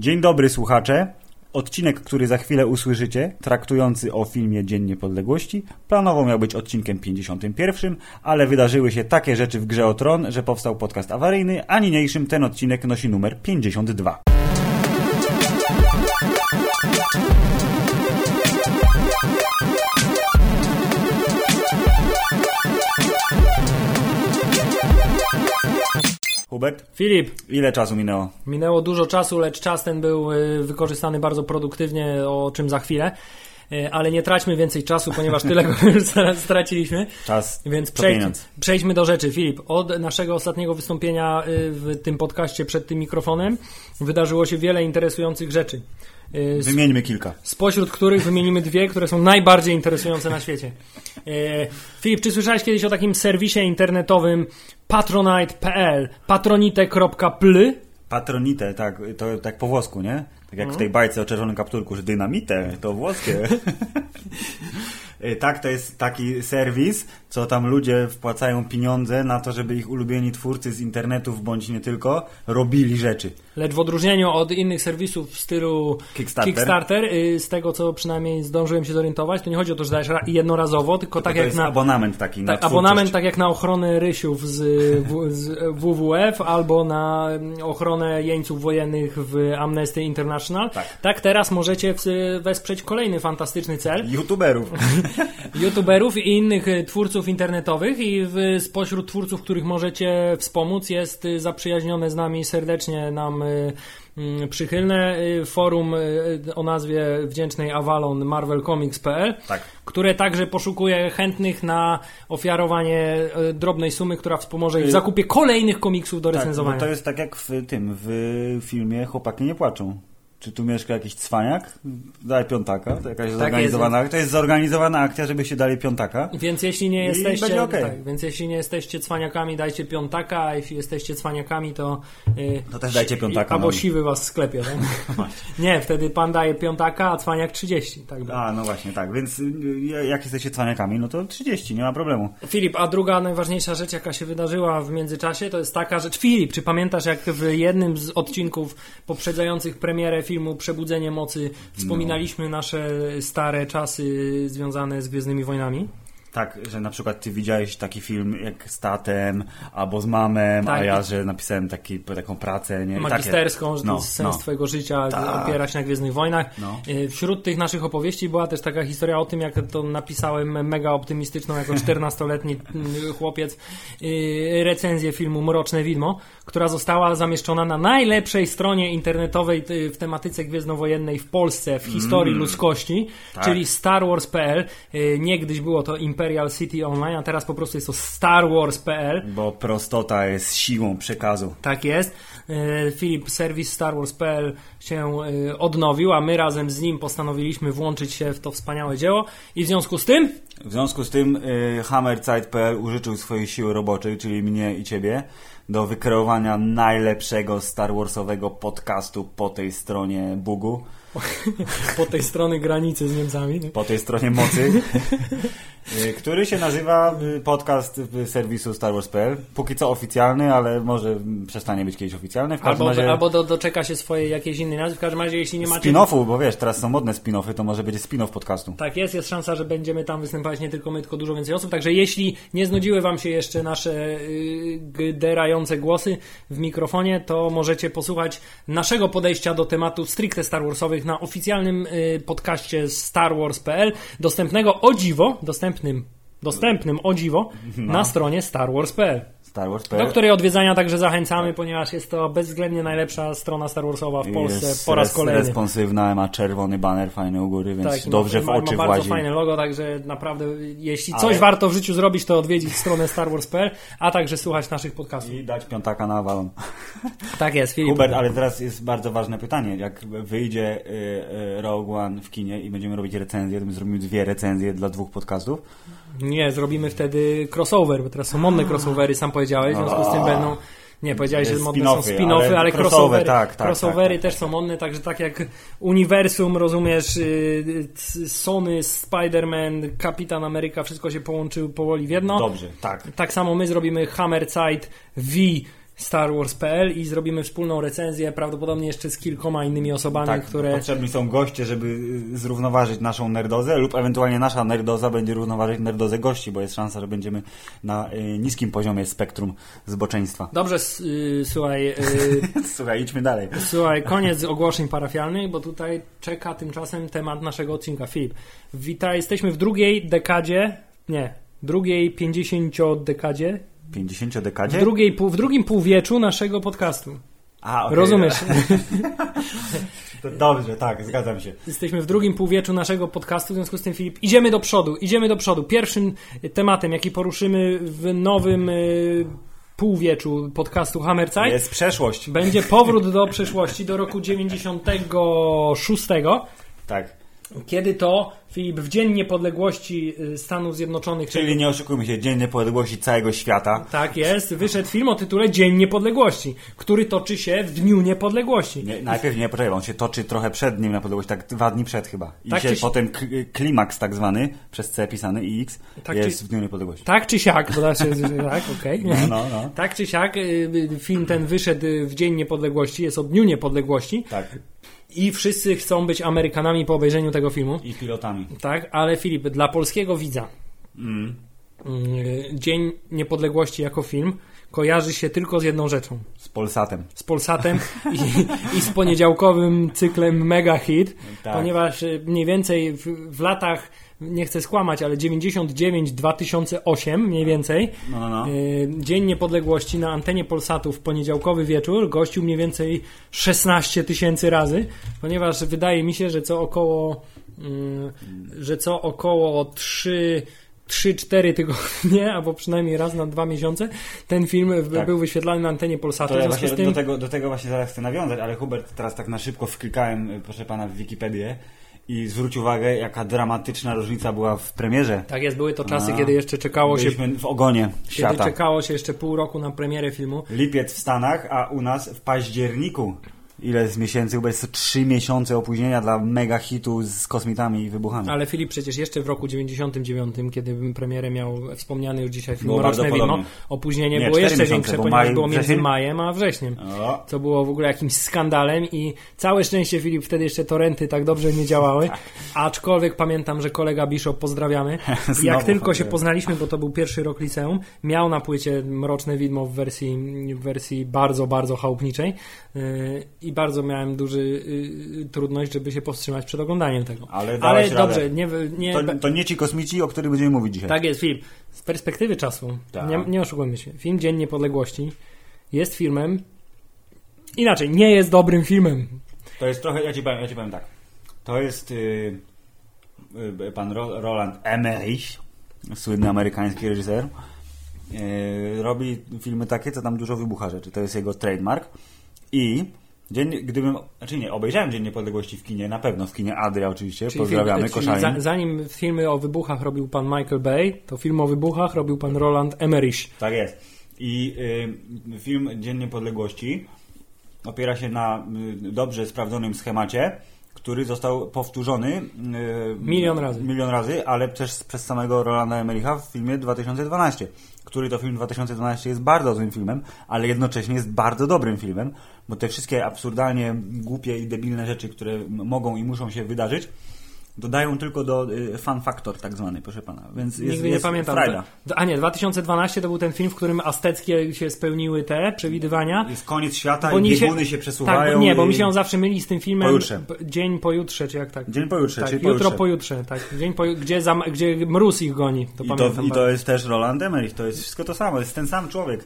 Dzień dobry słuchacze. Odcinek, który za chwilę usłyszycie, traktujący o filmie Dzień Niepodległości, planowo miał być odcinkiem 51, ale wydarzyły się takie rzeczy w grze o tron, że powstał podcast awaryjny, a niniejszym ten odcinek nosi numer 52. Hubert, Filip, ile czasu minęło? minęło dużo czasu, lecz czas ten był y, wykorzystany bardzo produktywnie, o czym za chwilę. Y, Ale nie traćmy więcej czasu, ponieważ tyle go już straciliśmy. Czas Więc przejdź, przejdźmy do rzeczy. Filip, od naszego ostatniego wystąpienia y, w tym podcaście przed tym mikrofonem wydarzyło się wiele interesujących rzeczy. Wymieńmy kilka. spośród których wymienimy dwie, które są najbardziej interesujące na świecie. Filip, czy słyszałeś kiedyś o takim serwisie internetowym patronite.pl, patronite.pl? Patronite, tak, to tak po włosku, nie? Tak jak w tej bajce o czerwonym kapturku, że dynamite, to włoskie. Y, tak, to jest taki serwis, co tam ludzie wpłacają pieniądze na to, żeby ich ulubieni twórcy z internetów, bądź nie tylko, robili rzeczy. Lecz w odróżnieniu od innych serwisów w stylu Kickstarter. Kickstarter y, z tego co przynajmniej zdążyłem się zorientować, to nie chodzi o to, że dajesz ra- jednorazowo, tylko tak to jak jest na... abonament taki na Tak, twórczość. abonament tak jak na ochronę rysiów z, w, z WWF albo na mm, ochronę jeńców wojennych w Amnesty International. Tak. teraz możecie wesprzeć kolejny fantastyczny cel. YouTuberów. youtuberów i innych y, twórców internetowych i w, spośród twórców, których możecie wspomóc jest y, zaprzyjaźnione z nami serdecznie nam y, mm, przychylne y, forum y, o nazwie wdzięcznej Avalon marvelcomics.pl Tak. które także poszukuje chętnych na ofiarowanie y, drobnej sumy, która wspomoże ich w zakupie kolejnych komiksów do tak, recenzowania. to jest tak jak w tym, w filmie Chłopaki nie płaczą. Czy tu mieszka jakiś cwaniak? Daj piątaka. To jakaś zorganizowana, to jest zorganizowana akcja, żebyście dali piątaka. Więc jeśli nie jesteście, okej. tak, więc jeśli nie jesteście cwaniakami, dajcie piątaka, a jeśli jesteście cwaniakami, to, yy, To też dajcie piątaka, Albo no. siwy was sklepie. Tak? nie, wtedy pan daje piątaka, a cwaniak 30. Tak. A, no właśnie, tak. Więc y, jak jesteście cwaniakami, no to 30, nie ma problemu. Filip, a druga najważniejsza rzecz, jaka się wydarzyła w międzyczasie, to jest taka rzecz. Filip, czy pamiętasz, jak w jednym z odcinków poprzedzających premierę filmu Przebudzenie Mocy wspominaliśmy nasze stare czasy związane z Gwiezdnymi Wojnami? Tak, że na przykład ty widziałeś taki film jak z tatem albo z mamem, Tak. a ja, że napisałem taki, taką pracę, nie? magisterską, że Takie. jest sens twojego życia Tak. opiera się na Gwiezdnych Wojnach. No. Y, Wśród tych naszych opowieści była też taka historia o tym, jak to napisałem mega optymistyczną jako 14-letni mm, chłopiec y, recenzję filmu Mroczne Widmo, która została zamieszczona na najlepszej stronie internetowej y, w tematyce gwiezdnowojennej w Polsce w historii ludzkości, Tak. czyli starwars.pl. Y, Niegdyś było to Imperial City Online, a teraz po prostu jest to starwars.pl. Bo prostota jest siłą przekazu. Tak jest. E, Filip, serwis StarWars.pl się e, odnowił, a my razem z nim postanowiliśmy włączyć się w to wspaniałe dzieło i w związku z tym W związku z tym y, HammerZeit.pl użyczył swojej siły roboczej, czyli mnie i ciebie, do wykreowania najlepszego Star Warsowego podcastu po tej stronie Bugu, po tej strony granicy z Niemcami. po tej stronie mocy, który się nazywa y, podcast y, serwisu Star Wars.pl. Póki co oficjalny, ale może przestanie być kiedyś oficjalny. W każdym Albo, razie albo do, doczeka się swojej jakiejś innej nazwy. W każdym razie, jeśli nie macie... spin-offu, bo wiesz, teraz są modne spin-offy, to może będzie spin-off podcastu. Tak jest, jest szansa, że będziemy tam występować nie tylko my, tylko dużo więcej osób. Także jeśli nie znudziły Wam się jeszcze nasze yy, gderające głosy w mikrofonie, to możecie posłuchać naszego podejścia do tematów stricte Star Warsowych na oficjalnym podcaście starwars.pl, dostępnego o dziwo, dostępnym, dostępnym o dziwo na stronie starwars.pl. Star Wars.pl. Do której odwiedzania także zachęcamy, ponieważ jest to bezwzględnie najlepsza strona Star Warsowa w Polsce jest po raz kolejny. responsywna, ma czerwony baner fajny u góry, więc Tak, dobrze ma, w oczy ma bardzo fajne logo, także naprawdę jeśli Ale- coś warto w życiu zrobić, to odwiedzić stronę starwars.pl, a także słuchać naszych podcastów. I dać piątaka na avalon. Tak jest, Filip. Hubert, ale teraz jest bardzo ważne pytanie. Jak wyjdzie y, y, Rogue One w kinie i będziemy robić recenzję, to my zrobimy dwie recenzje dla dwóch podcastów. Nie, zrobimy wtedy crossover, bo teraz są modne crossovery, sam powiedziałeś, w związku z tym będą Nie, powiedziałeś, że modne są Spin-offy, ale, ale crossover, crossovery, tak, tak, crossovery tak, tak, też są modne, także tak jak uniwersum, rozumiesz, y, c- Sony, Spider-Man, Kapitan Ameryka, wszystko się połączyło powoli w jedno. Dobrze, tak. Tak samo my zrobimy Hammerzeit V starwars.pl i zrobimy wspólną recenzję, prawdopodobnie jeszcze z kilkoma innymi osobami, Tak, które... potrzebni są goście, żeby y, zrównoważyć naszą nerdozę lub ewentualnie nasza nerdoza będzie równoważyć nerdozę gości, bo jest szansa, że będziemy na y, niskim poziomie spektrum zboczeństwa. Dobrze, y, słuchaj, Słuchaj, idźmy dalej. słuchaj, koniec ogłoszeń parafialnych, bo tutaj czeka tymczasem temat naszego odcinka. Filip, witaj, jesteśmy w drugiej dekadzie, nie, drugiej 50 dekadzie, 50 w, dekadzie? drugiej, pół- w drugim półwieczu naszego podcastu. A, okej. Rozumiesz? Dobrze, tak, zgadzam się. Jesteśmy w drugim półwieczu naszego podcastu, w związku z tym, Filip, idziemy do przodu, idziemy do przodu. Pierwszym tematem, jaki poruszymy w nowym y, półwieczu podcastu Hammerzeit, Jest przeszłość. będzie powrót do przeszłości, do roku 96, Tak. Kiedy to, Filip, w Dzień Niepodległości y, Stanów Zjednoczonych, Czyli nie oszukujmy się, Dzień Niepodległości całego świata. tak jest, wyszedł film o tytule Dzień Niepodległości, który toczy się w Dniu Niepodległości. Nie, najpierw nie, poczekaj, on się toczy trochę przed Dniem Niepodległości, tak dwa dni przed chyba. I Tak się czy potem klimaks tak zwany, przez C pisany i X, Tak jest czy- w Dniu Niepodległości. Tak czy siak, bo znaczy, tak, okej. No, no, no. Tak czy siak, y, y, film ten wyszedł w Dzień Niepodległości, jest o Dniu Niepodległości Tak. I wszyscy chcą być Amerykanami po obejrzeniu tego filmu. I pilotami. Tak, ale Filip, dla polskiego widza Mm. y, Dzień Niepodległości jako film kojarzy się tylko z jedną rzeczą. Z Polsatem. Z Polsatem i, i z poniedziałkowym cyklem Mega Hit, Tak. ponieważ y, mniej więcej w, w latach, nie chcę skłamać, ale 99-2008 mniej więcej, No, no, no. y, Dzień Niepodległości na antenie Polsatu w poniedziałkowy wieczór gościł mniej więcej 16 tysięcy razy, ponieważ wydaje mi się, że co około y, że co około 3 3-4 tygodnie, albo przynajmniej raz na dwa miesiące, ten film Tak. był wyświetlany na antenie Polsatu. To ja właśnie tym, do, tego, do tego właśnie zaraz chcę nawiązać, ale Hubert, teraz tak na szybko wklikałem, y, proszę pana, w Wikipedię i zwróć uwagę, jaka dramatyczna różnica była w premierze. Tak jest, były to czasy, A, kiedy jeszcze czekało się, Byliśmy w ogonie kiedy świata. czekało się jeszcze pół roku na premierę filmu. Lipiec w Stanach, a u nas w październiku. Ile z miesięcy? Chyba jest to trzy miesiące opóźnienia dla mega hitu z kosmitami i wybuchami. Ale Filip przecież jeszcze w roku 99, kiedy premierę miał wspomniany już dzisiaj film Mroczne podobnie. opóźnienie Nie, było jeszcze miesiące, większe, ponieważ maj, było między wrzesień? majem a wrześniem. O, To było w ogóle jakimś skandalem i całe szczęście Filip wtedy jeszcze torrenty tak dobrze nie działały. Aczkolwiek pamiętam, że kolega Bishop pozdrawiamy. I jak tylko się poznaliśmy, bo to był pierwszy rok liceum, miał na płycie Mroczne Widmo w wersji, w wersji bardzo, bardzo chałupniczej yy, i bardzo miałem duży yy, trudność, żeby się powstrzymać przed oglądaniem tego. Ale Ale dobrze, nie, nie, to, to nie ci kosmici, o których będziemy mówić dzisiaj. tak jest, film. Z perspektywy czasu, Tak. nie, nie oszukujmy się, film Dzień Niepodległości jest filmem, inaczej, nie jest dobrym filmem. To jest trochę, ja ci powiem, ja ci powiem tak. To jest y, y, pan Ro, Roland Emmerich, słynny amerykański reżyser. Y, robi filmy takie, co tam dużo wybucha rzeczy. To jest jego trademark. I dzień, gdybym, znaczy nie, obejrzałem Dzień Niepodległości w kinie, na pewno w kinie Adria oczywiście, pozdrawiamy, film, czyli koszalnie. za, zanim filmy o wybuchach robił pan Michael Bay, to film o wybuchach robił pan Roland Emmerich. Tak jest. I y, film Dzień Niepodległości opiera się na y, dobrze sprawdzonym schemacie, który został powtórzony y, Milion razy. milion razy, ale też przez samego Rolanda Emericha w filmie 2012, który to film 2012 jest bardzo złym filmem, ale jednocześnie jest bardzo dobrym filmem, bo te wszystkie absurdalnie głupie i debilne rzeczy, które mogą i muszą się wydarzyć, dodają tylko do y, fun factor tak zwany, proszę pana. Więc jest, Nigdy jest nie pamiętam. frajda. To- A nie, 2012 to był ten film, w którym azteckie się spełniły te przewidywania. Jest koniec świata Bo i mi się- bieguny się przesuwają. Tak, bo nie, bo i- mi się on zawsze myli z tym filmem Pojutrze. Dzień pojutrze, czy jak tak? Dzień pojutrze, tak, czyli jutro pojutrze. pojutrze, tak. Dzień poju... gdzie, zam... gdzie mróz ich goni, to I to, pamiętam. I to jest też Roland Emmerich, to jest wszystko to samo, jest ten sam człowiek.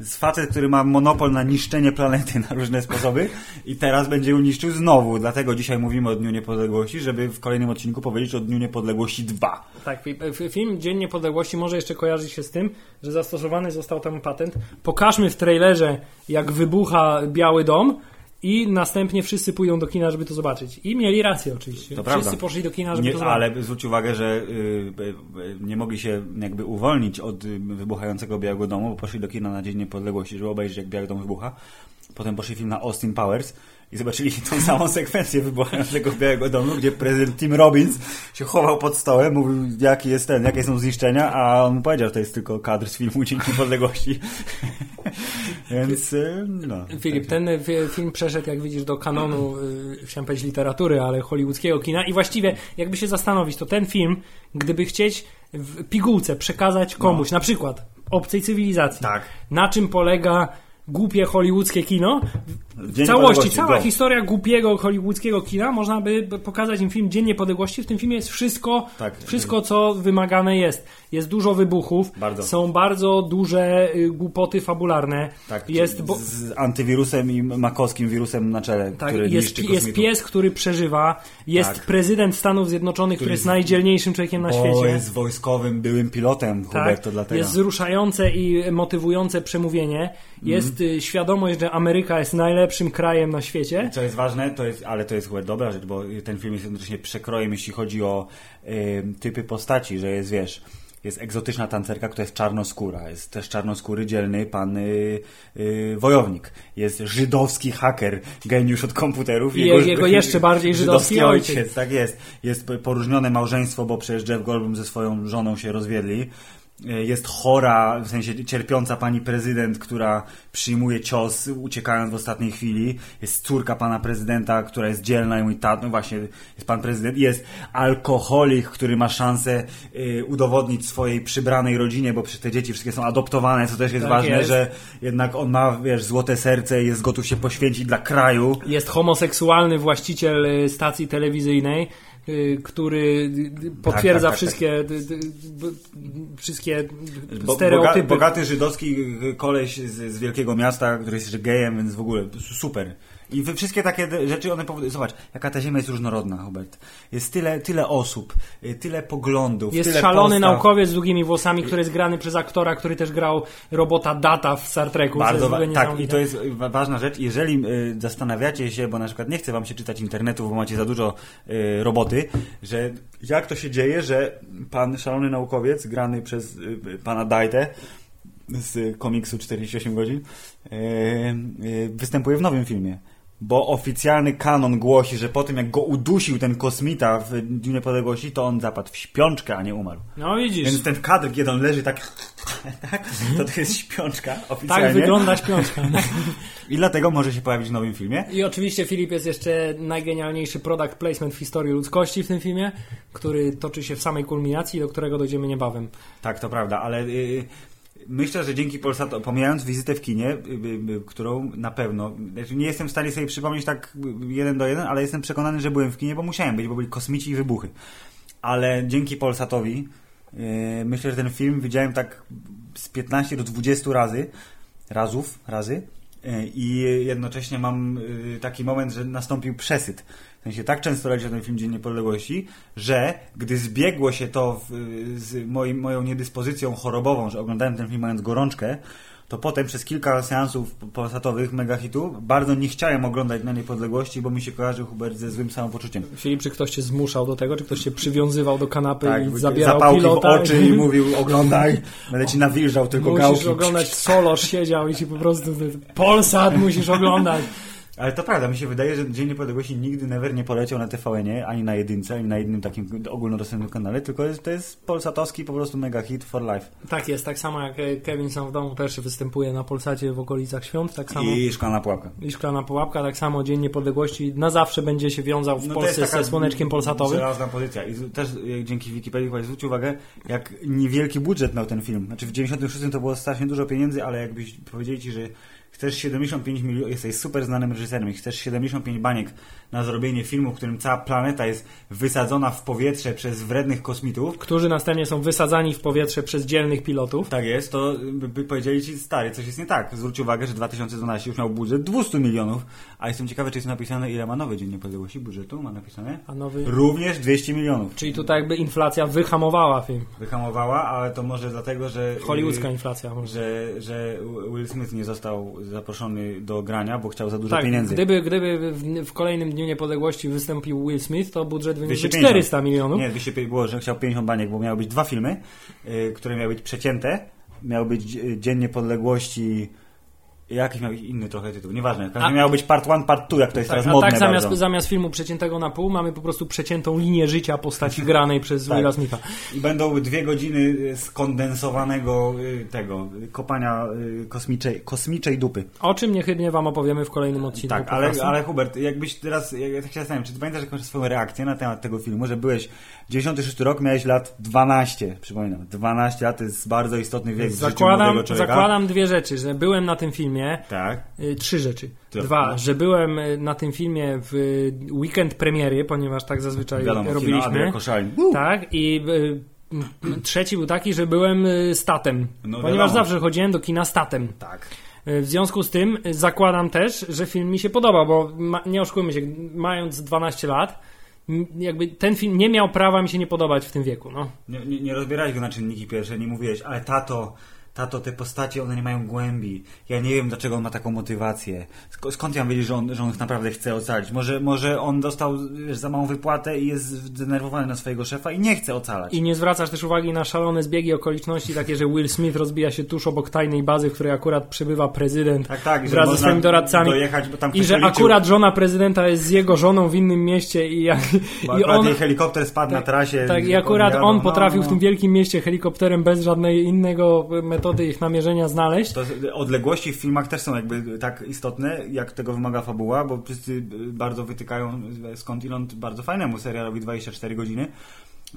Jest facet, który ma monopol na niszczenie planety na różne sposoby i teraz będzie ją niszczył znowu. Dlatego dzisiaj mówimy o Dniu Niepodległości, żeby w kolejnym odcinku powiedzieć o Dniu Niepodległości 2. Tak, film Dzień Niepodległości może jeszcze kojarzyć się z tym, że zastosowany został tam patent. Pokażmy w trailerze, jak wybucha Biały Dom i następnie wszyscy pójdą do kina, żeby to zobaczyć. I mieli rację oczywiście. To wszyscy prawda. poszli do kina, żeby Nie, to zobaczyć. ale zwróć uwagę, że y, y, y, nie mogli się jakby uwolnić od y, wybuchającego Białego Domu, bo poszli do kina na Dzień Niepodległości, żeby obejrzeć jak Biały Dom wybucha. Potem poszli film na Austin Powers i zobaczyli tą samą sekwencję wybuchającego Białego Domu, gdzie prezydent Tim Robbins się chował pod stołem, mówił jaki jest ten, jakie są zniszczenia, a on powiedział, że to jest tylko kadr z filmu Dzień Niepodległości. Więc y, no. Filip, ten film przeszedł, jak widzisz, do kanonu, y, chciałem powiedzieć literatury, ale hollywoodzkiego kina i właściwie, jakby się zastanowić, to ten film, gdyby chcieć w pigułce przekazać komuś, na przykład obcej cywilizacji, Tak. na czym polega głupie hollywoodzkie kino. W Dzień całości, cała go. historia głupiego hollywoodzkiego kina, można by pokazać im film Dzień Niepodległości. W tym filmie jest wszystko, Tak. wszystko co wymagane jest. Jest dużo wybuchów, Bardzo. są bardzo duże y, głupoty fabularne. Tak, jest, bo, z, antywirusem i makowskim wirusem na czele, tak, który jest, jest pies, który przeżywa, jest Tak. prezydent Stanów Zjednoczonych, który jest najdzielniejszym człowiekiem na Bo świecie. jest wojskowym, byłym pilotem, Hubert, to dlatego. Tak. Jest wzruszające i motywujące przemówienie. Jest Mhm. y, świadomość, że Ameryka jest najlepszym krajem na świecie. Co jest ważne, to jest, ale to jest chyba dobra rzecz, bo ten film jest jednocześnie przekrojem, jeśli chodzi o ym, typy postaci, że jest, wiesz, jest egzotyczna tancerka, która jest czarnoskóra, jest też czarnoskóry dzielny pan y, y, wojownik, jest żydowski haker, geniusz od komputerów. I jego jeszcze bardziej żydowski ojciec. Tak jest. Jest poróżnione małżeństwo, bo przecież Jeff Goldblum ze swoją żoną się rozwiedli. Y, Jest chora, w sensie cierpiąca pani prezydent, która przyjmuje cios, uciekając w ostatniej chwili. Jest córka pana prezydenta, która jest dzielna i mówi, tak, no właśnie, jest pan prezydent. Jest alkoholik, który ma szansę y, udowodnić swojej przybranej rodzinie, bo przecież te dzieci wszystkie są adoptowane, co też jest Tak ważne, jest. że jednak on ma, wiesz, złote serce i jest gotów się poświęcić dla kraju. Jest homoseksualny właściciel y, stacji telewizyjnej, który y, potwierdza tak, tak, wszystkie, y, y, b- wszystkie Bo, stereotypy. boga, bogaty żydowski y, koleś z, z wielkiego miasta, który jest gejem, więc w ogóle super. I we wszystkie takie rzeczy one powodują. Zobacz, jaka ta ziemia jest różnorodna, Hubert. Jest tyle, tyle osób, y, tyle poglądów. Jest tyle szalony postaw. naukowiec z długimi włosami, który jest grany przez aktora, który też grał robota Data w Star Treku. Bardzo wa- tak, i to jest wa- ważna rzecz. Jeżeli y, zastanawiacie się, bo na przykład nie chce wam się czytać internetu, bo macie za dużo y, roboty, że jak to się dzieje, że pan szalony naukowiec, grany przez y, y, pana Dajtę z komiksu 48 godzin, y, występuje w nowym filmie. Bo oficjalny kanon głosi, że po tym jak go udusił ten kosmita w Dniu Niepodległości, to on zapadł w śpiączkę, a nie umarł. No widzisz, Więc ten kadr, kiedy on leży tak, tak to to jest śpiączka oficjalnie. tak wygląda śpiączka. I dlatego może się pojawić w nowym filmie. I oczywiście Filip jest jeszcze najgenialniejszy product placement w historii ludzkości w tym filmie, który toczy się w samej kulminacji, do którego dojdziemy niebawem. Tak, to prawda, ale y, myślę, że dzięki Polsatu, pomijając wizytę w kinie, y, y, y, którą na pewno, znaczy nie jestem w stanie sobie przypomnieć tak jeden do jeden, ale jestem przekonany, że byłem w kinie, bo musiałem być, bo byli kosmici i wybuchy. Ale dzięki Polsatowi myślę, że ten film widziałem tak z 15 do 20 razy, razów, razy i jednocześnie mam taki moment, że nastąpił przesyt. W sensie tak często leci ten film Dzień Niepodległości, że gdy zbiegło się to w, z moim, moją niedyspozycją chorobową, że oglądałem ten film mając gorączkę, to potem przez kilka seansów polsatowych mega hitu bardzo nie chciałem oglądać na Niepodległości, bo mi się kojarzył Hubert ze złym samopoczuciem. Filip, czy ktoś cię zmuszał do tego, czy ktoś cię przywiązywał do kanapy Tak, i zabierał zapałki pilota? w oczy i mówił oglądaj, będę ci nawilżał tylko Musisz gałki. oglądać, Solosz siedział i ci po prostu Polsat musisz oglądać. Ale to prawda, mi się wydaje, że Dzień Niepodległości nigdy never nie poleciał na TVN-ie, ani na jedynce, ani na jednym takim ogólnodostępnym kanale, tylko jest, to jest polsatowski po prostu mega hit for life. Tak jest, tak samo jak e, Kevin sam w domu też występuje na Polsacie w okolicach świąt, tak samo. I szklana pułapka. I szklana pułapka, tak samo Dzień Niepodległości na zawsze będzie się wiązał w No Polsce taka ze słoneczkiem polsatowym. Żelazna pozycja. I też e, dzięki Wikipedii chyba zwróć uwagę, jak niewielki budżet miał ten film. Znaczy w 96 to było strasznie dużo pieniędzy, ale jakbyś powiedzieli ci, że chcesz 75 milionów, jesteś super znanym reżyserem i chcesz 75 baniek na zrobienie filmu, w którym cała planeta jest wysadzona w powietrze przez wrednych kosmitów, Którzy następnie są wysadzani w powietrze przez dzielnych pilotów. tak jest, to by, powiedzieli ci, stary, coś jest nie tak. Zwróć uwagę, że 2012 już miał budżet 200 milionów, a jestem ciekawy, czy jest napisane, ile ma nowy Dzień Niepodległości budżetu, ma napisane? A nowy... Również 200 milionów. Czyli tutaj jakby inflacja wyhamowała film. Wyhamowała, ale to może dlatego, że... Hollywoodzka y, inflacja. Może. Że, że Will Smith nie został zaproszony do grania, bo chciał za dużo Tak, pieniędzy. gdyby, gdyby w, w kolejnym Dniu Niepodległości wystąpił Will Smith, to budżet wyniósłby 250. 400 milionów. Nie, 200 było, że chciał 50 baniek, bo miały być dwa filmy, y, które miały być przecięte. Miał być dzie- Dzień Niepodległości Jakiś miał inny trochę tytuł, nieważne. Każdy miał być part one, part two, jak to jest Tak, teraz a modne tak zamiast, bardzo. zamiast filmu przeciętego na pół, mamy po prostu przeciętą linię życia postaci granej przez Tak. Willa Smitha. I będą dwie godziny y, skondensowanego y, tego, y, kopania kosmiczej, kosmiczej dupy. O czym niechybnie wam opowiemy w kolejnym odcinku. Tak, ale, ale Hubert, jakbyś teraz, ja tak się zastanawiam, czy ty pamiętasz jakąś swoją reakcję na temat tego filmu, że byłeś 96 rok, miałeś lat 12, przypominam, 12 lat to jest bardzo istotny wiek w życiu Zakładam, młodego człowieka. zakładam dwie rzeczy, że byłem na tym filmie, Tak. y, trzy rzeczy. Dwa, że byłem y, na tym filmie w weekend premiery, ponieważ tak zazwyczaj Wiadomo, kino robiliśmy. Koszalin. Tak, i y, trzeci był taki, że byłem statem, No ponieważ wiadomo. zawsze chodziłem do kina statem. Tak. W związku z tym zakładam też, że film mi się podoba, bo ma, nie oszukujmy się, mając 12 lat, jakby ten film nie miał prawa mi się nie podobać w tym wieku. No. Nie, nie, nie rozbierałeś go na czynniki pierwsze, nie mówiłeś, ale tato, tato, te postacie, one nie mają głębi. Ja nie wiem, dlaczego on ma taką motywację. Sk- skąd ja wiedzieć, że on, że on naprawdę chce ocalić? Może, może on dostał wiesz, za małą wypłatę i jest zdenerwowany na swojego szefa i nie chce ocalać. I nie zwracasz też uwagi na szalone zbiegi okoliczności, takie, że Will Smith rozbija się tuż obok tajnej bazy, w której akurat przybywa prezydent Tak, tak, wraz ze swoimi doradcami. dojechać, bo tam I że policzył- akurat żona prezydenta jest z jego żoną w innym mieście i, jak, i akurat on... jej helikopter spadł na trasie. Tak, i akurat on no, potrafił no. w tym wielkim mieście helikopterem bez żadnej innego metody ich namierzenia znaleźć. To odległości w filmach też są jakby tak istotne, jak tego wymaga fabuła, bo wszyscy bardzo wytykają skądinąd bardzo fajnemu serialowi 24 godziny,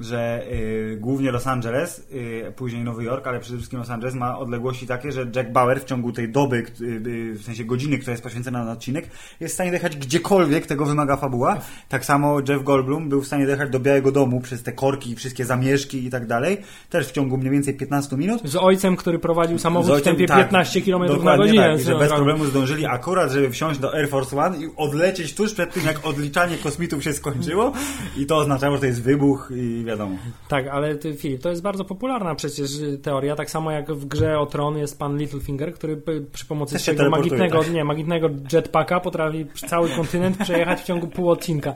że y, głównie Los Angeles, y, później Nowy Jork, ale przede wszystkim Los Angeles ma odległości takie, że Jack Bauer w ciągu tej doby, y, y, w sensie godziny, która jest poświęcona na odcinek, jest w stanie dojechać gdziekolwiek tego wymaga fabuła. Tak samo Jeff Goldblum był w stanie dojechać do Białego Domu przez te korki, wszystkie zamieszki i tak dalej, też w ciągu mniej więcej 15 minut. Z ojcem, który prowadził samochód Z w ojcem, tempie tak, 15 km na dokładnie godzinę. Tak, i że bez problemu zdążyli akurat, żeby wsiąść do Air Force One i odlecieć tuż przed tym, jak odliczanie kosmitów się skończyło. I to oznaczało, że to jest wybuch i wiadomo. Tak, ale ty, Filip, to jest bardzo popularna przecież y, teoria, tak samo jak w grze o Tron jest pan Littlefinger, który przy pomocy Też swojego magicznego, tak. nie, magicznego jetpacka potrafi cały kontynent przejechać w ciągu pół odcinka.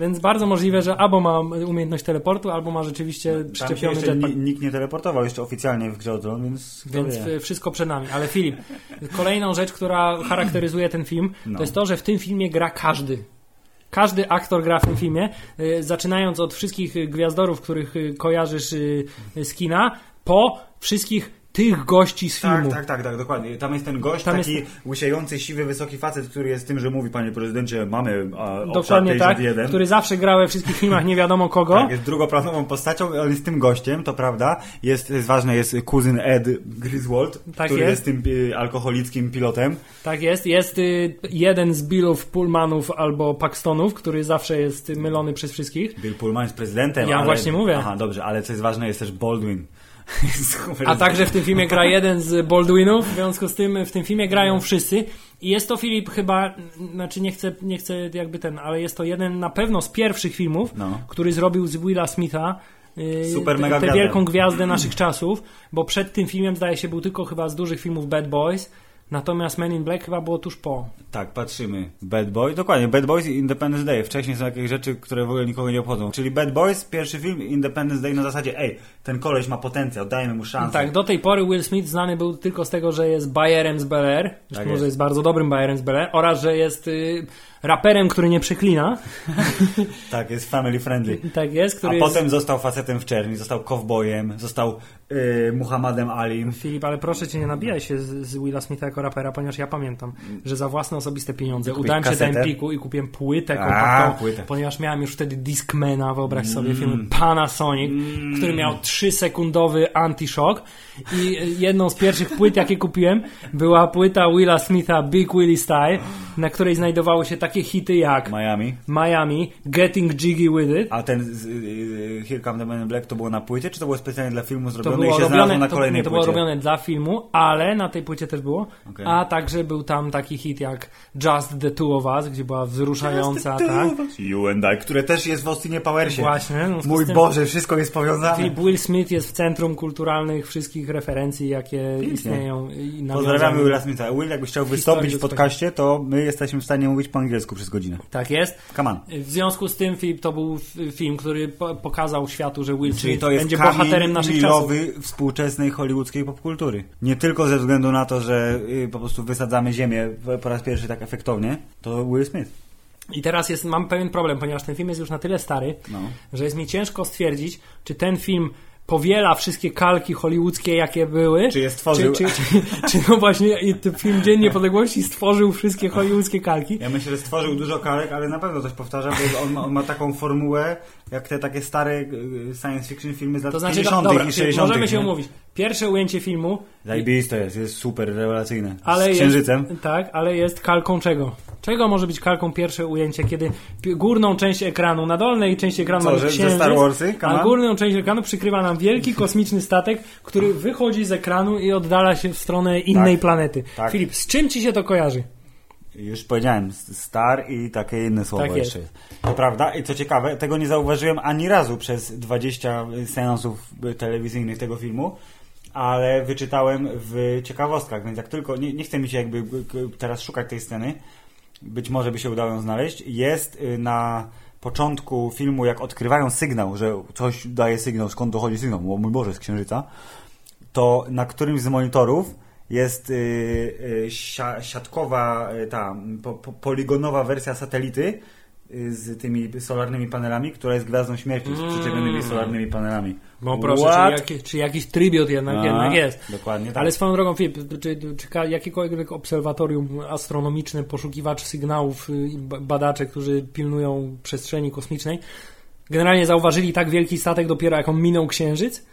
Więc bardzo możliwe, że albo ma umiejętność teleportu, albo ma rzeczywiście się przyczepiony jetpack. ni- nikt nie teleportował jeszcze oficjalnie w grze o Tron, więc Więc wie. wszystko przed nami. Ale Filip, kolejną rzecz, która charakteryzuje ten film, No. to jest to, że w tym filmie gra każdy. Każdy aktor gra w tym filmie, y, zaczynając od wszystkich gwiazdorów, których y, kojarzysz y, z kina, po wszystkich tych gości z filmu. Tak, tak, tak, tak, dokładnie. Tam jest ten gość, Tam taki jest- łysiejący, siwy, wysoki facet, który jest tym, że mówi, panie prezydencie, mamy a, Dokładnie tak, 51. który zawsze grał we wszystkich filmach nie wiadomo kogo. Tak, jest drugoplanową postacią, on jest tym gościem, to prawda. Jest, jest ważne, jest kuzyn Ed Griswold, Tak który jest. jest, tym y, alkoholickim pilotem. Tak jest. Jest y, jeden z Billów, Pullmanów albo Paxtonów, który zawsze jest y, mylony przez wszystkich. Bill Pullman jest prezydentem. Ja ale... właśnie mówię. Aha, dobrze, ale co jest ważne, jest też Baldwin. A także w tym filmie gra jeden z Baldwinów, w związku z tym w tym filmie grają wszyscy. I jest to Filip chyba, znaczy nie chcę, nie chcę jakby ten, ale jest to jeden na pewno z pierwszych filmów, No. który zrobił z Willa Smitha yy, Super tę- mega tę wielką gwiazdę naszych czasów, bo przed tym filmem zdaje się był tylko chyba z dużych filmów Bad Boys, natomiast Men in Black chyba było tuż po. Tak, patrzymy. Bad Boys, dokładnie, Bad Boys i Independence Day. Wcześniej są jakieś rzeczy, które w ogóle nikogo nie obchodzą. Czyli Bad Boys, pierwszy film, Independence Day na zasadzie, ej, ten koleś ma potencjał, dajmy mu szansę. Tak, do tej pory Will Smith znany był tylko z tego, że jest Bayerem z Bel Air, Tak może jest. jest bardzo dobrym Bayerem z Bel Air, oraz że jest y, raperem, który nie przeklina. Tak, jest family friendly. Tak jest, A który jest... potem został facetem w czerni, został kowbojem, został y, Muhammadem Alim. Filip, ale proszę cię, nie nabijaj się z, z Willa Smitha jako rapera, ponieważ ja pamiętam, że za własne osobiste pieniądze Kupiłeś udałem się do kasetę? Empiku i kupiłem płytę A, kompaktową, płytę. Mm. ponieważ miałem już wtedy Discmana, wyobraź sobie, film Panasonic, który miał 3-sekundowy anti-shock i jedną z pierwszych płyt, jakie kupiłem, była płyta Willa Smitha Big Willie Style, na której znajdowały się takie hity jak Miami. Miami, Getting Jiggy With It, A ten z, y, y, Here Come the Man in Black to było na płycie, czy to było specjalnie dla filmu zrobione było, się znalazło robione, na to, nie, to było robione dla filmu, ale na tej płycie też było. Okej. A także był tam taki hit jak Just the Two of Us, gdzie była wzruszająca, tak? You and I, które też jest w Austinie Powersie. Właśnie. związku Mój tym Boże, wszystko jest powiązane. Filip Will Smith jest w centrum kulturalnych wszystkich referencji, jakie istnieją. i. Pozdrawiamy Willa Smitha. Will, jakbyś chciał wystąpić w podcaście, to my jesteśmy w stanie mówić po angielsku. przez godzinę. Tak jest. Come on. W związku z tym Filip to był film, który po- pokazał światu, że Will Czyli Smith to jest będzie bohaterem naszych czasów. Współczesnej hollywoodzkiej popkultury. Nie tylko ze względu na to, że y, po prostu wysadzamy ziemię po raz pierwszy tak efektownie, to Will Smith. I teraz jest, mam pewien problem, ponieważ ten film jest już na tyle stary, No. że jest mi ciężko stwierdzić, czy ten film powiela wszystkie kalki hollywoodzkie, jakie były. Czy je stworzył. Czy, czy, czy, czy no właśnie ten film Dzień Niepodległości stworzył wszystkie hollywoodzkie kalki. Ja myślę, że stworzył dużo kalek, ale na pewno coś powtarza, bo on ma, on ma taką formułę, jak te takie stare y, science fiction filmy z lat To znaczy, 50. dobra, i 60. możemy się nie? umówić. Pierwsze ujęcie filmu, Zajebiste jest, jest super rewelacyjne. ale z jest, księżycem. tak, ale jest kalką czego? Czego może być kalką pierwsze ujęcie, kiedy górną część ekranu, na dolnej części ekranu Co, księżyc, Star Warsy? Come a górną część ekranu przykrywa nam wielki kosmiczny statek, który wychodzi z ekranu i oddala się w stronę innej Tak, planety. tak. Filip, z czym ci się to kojarzy? Już powiedziałem, star i takie inne słowo Tak jest. jeszcze. To prawda i co ciekawe, tego nie zauważyłem ani razu przez 20 seansów telewizyjnych tego filmu, ale wyczytałem w ciekawostkach, więc jak tylko, nie, nie chcę mi się jakby teraz szukać tej sceny, być może by się udało ją znaleźć, jest y, na początku filmu, jak odkrywają sygnał, że coś daje sygnał, skąd dochodzi sygnał, o mój Boże, z Księżyca, to na którymś z monitorów jest y, y, sia, siatkowa, y, ta po, po, poligonowa wersja satelity z tymi solarnymi panelami, która jest Gwiazdą Śmierci z przyczepionymi solarnymi panelami. Bo proszę, What? czy, czy jakiś trybiot jednak, A, jednak jest. Dokładnie tak. Ale swoją drogą, Filip, czy, czy jakiekolwiek obserwatorium astronomiczne, poszukiwacz sygnałów, y, badacze, którzy pilnują przestrzeni kosmicznej, generalnie zauważyli tak wielki statek dopiero jak on minął księżyc?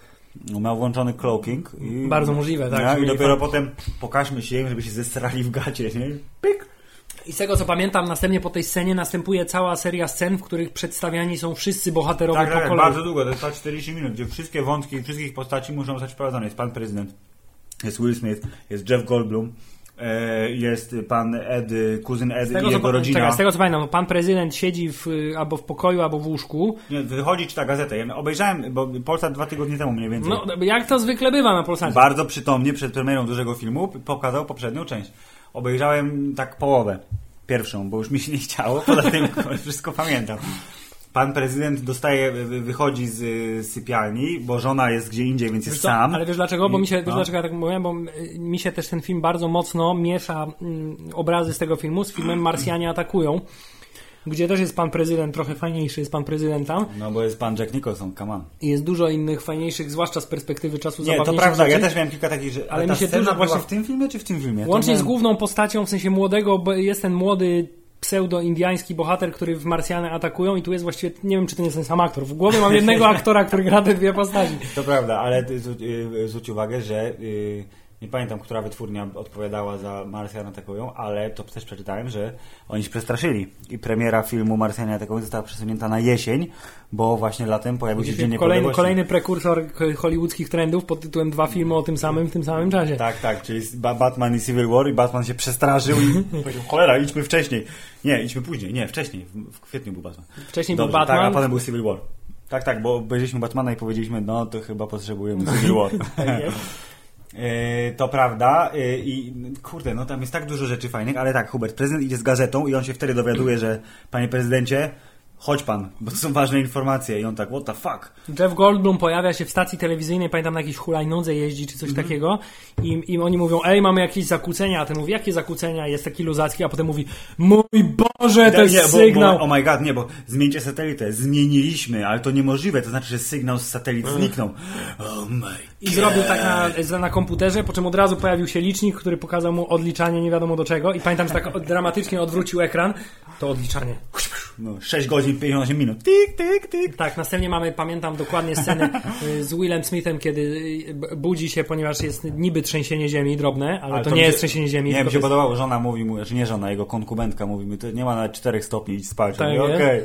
No, Miał włączony cloaking. I, Bardzo możliwe, tak, No, I dopiero potem pokażmy się im, żeby się zestrali w gacie, nie? Pyk! I z tego co pamiętam, następnie po tej scenie następuje cała seria scen, w których przedstawiani są wszyscy bohaterowie Tak, po tak, tak, kolei. bardzo długo, to trwa 40 minut, gdzie wszystkie wątki, wszystkich postaci muszą zostać wprowadzone. Jest pan prezydent, jest Will Smith, jest Jeff Goldblum, e, jest pan Ed, kuzyn Ed i tego, co, jego pa- rodzina. czekaj, z tego co pamiętam, pan prezydent siedzi w, albo w pokoju, albo w łóżku. Nie, wychodzi czyta gazetę. Ja obejrzałem, bo Polsat dwa tygodnie temu mniej więcej. No, jak to zwykle bywa na Polsacie. Bardzo przytomnie przed premierą dużego filmu pokazał poprzednią część. Obejrzałem tak połowę, pierwszą, bo już mi się nie chciało, poza tym wszystko pamiętam. Pan prezydent dostaje, wy- wychodzi z sypialni, bo żona jest gdzie indziej, więc Wiesz jest co, sam. Ale wiesz dlaczego? Bo mi się, wiesz No. dlaczego ja tak mówiłem? Bo y, mi się też ten film bardzo mocno miesza mm, obrazy z tego filmu z filmem Marsjanie atakują, gdzie też jest pan prezydent, trochę fajniejszy jest pan prezydent tam No bo jest pan Jack Nicholson, come on. i jest dużo innych fajniejszych, zwłaszcza z perspektywy czasu Nie, to prawda, ja rzeczy. też miałem kilka takich, że Ale ale mi ta się scena dużo była właśnie- w tym filmie czy w tym filmie? Łącznie z miałem- główną postacią, w sensie młodego, bo jest ten młody pseudo-indiański bohater, który w Marsjany atakują i tu jest właściwie, nie wiem czy to nie jest ten sam aktor. W głowie mam jednego aktora, który gra te dwie postaci. To prawda, ale zwróć- y, zwróć uwagę, że y, nie pamiętam, która wytwórnia odpowiadała za Marsjan atakują, ale to też przeczytałem, że oni się przestraszyli i premiera filmu Marsjanie atakują została przesunięta na jesień, bo właśnie latem pojawił się Dzień Kolejny, kolejny prekursor hollywoodzkich trendów pod tytułem dwa filmy o tym samym w tym samym czasie. Tak, tak, czyli Ba- Batman i Civil War i Batman się przestraszył i powiedział, cholera, idźmy wcześniej. Nie, idźmy później, nie, wcześniej, w, w kwietniu był Batman. Wcześniej Dobrze, był Batman. Tak, a potem był Civil War. Tak, tak, bo obejrzeliśmy Batmana i powiedzieliśmy, no to chyba potrzebujemy Civil War. E, To prawda e, i kurde, no tam jest tak dużo rzeczy fajnych, ale tak, Hubert, prezydent idzie z gazetą i on się wtedy dowiaduje, że panie prezydencie, chodź pan, bo to są ważne informacje i on tak, what the fuck? Jeff Goldblum pojawia się w stacji telewizyjnej, pamiętam na jakiejś hulajnodze jeździ czy coś Mhm. takiego i, i oni mówią, ej, mamy jakieś zakłócenia, a ten mówi, jakie zakłócenia? Jest taki luzacki, a potem mówi, mój Boże, to Nie, jest bo, sygnał. Bo, oh my god, nie, bo zmieńcie satelitę, zmieniliśmy, ale to niemożliwe, to znaczy, że sygnał z satelit zniknął. Oh my I zrobił tak na, na komputerze, po czym od razu pojawił się licznik, który pokazał mu odliczanie nie wiadomo do czego i pamiętam, że tak dramatycznie odwrócił ekran, to odliczanie. No, 6 godzin, 58 minut, tyk, tyk, tyk. Tak, następnie mamy, pamiętam dokładnie scenę y, z Willem Smithem, kiedy y, budzi się, ponieważ jest niby trzęsienie ziemi drobne, ale, to, mi nie jest trzęsienie ziemi. Nie, mi to się jest- podobało, żona mówi mu, znaczy nie żona, jego konkubentka mówi mi, to nie ma nawet 4 stopni, idź spać. Tak, Ja? Okej.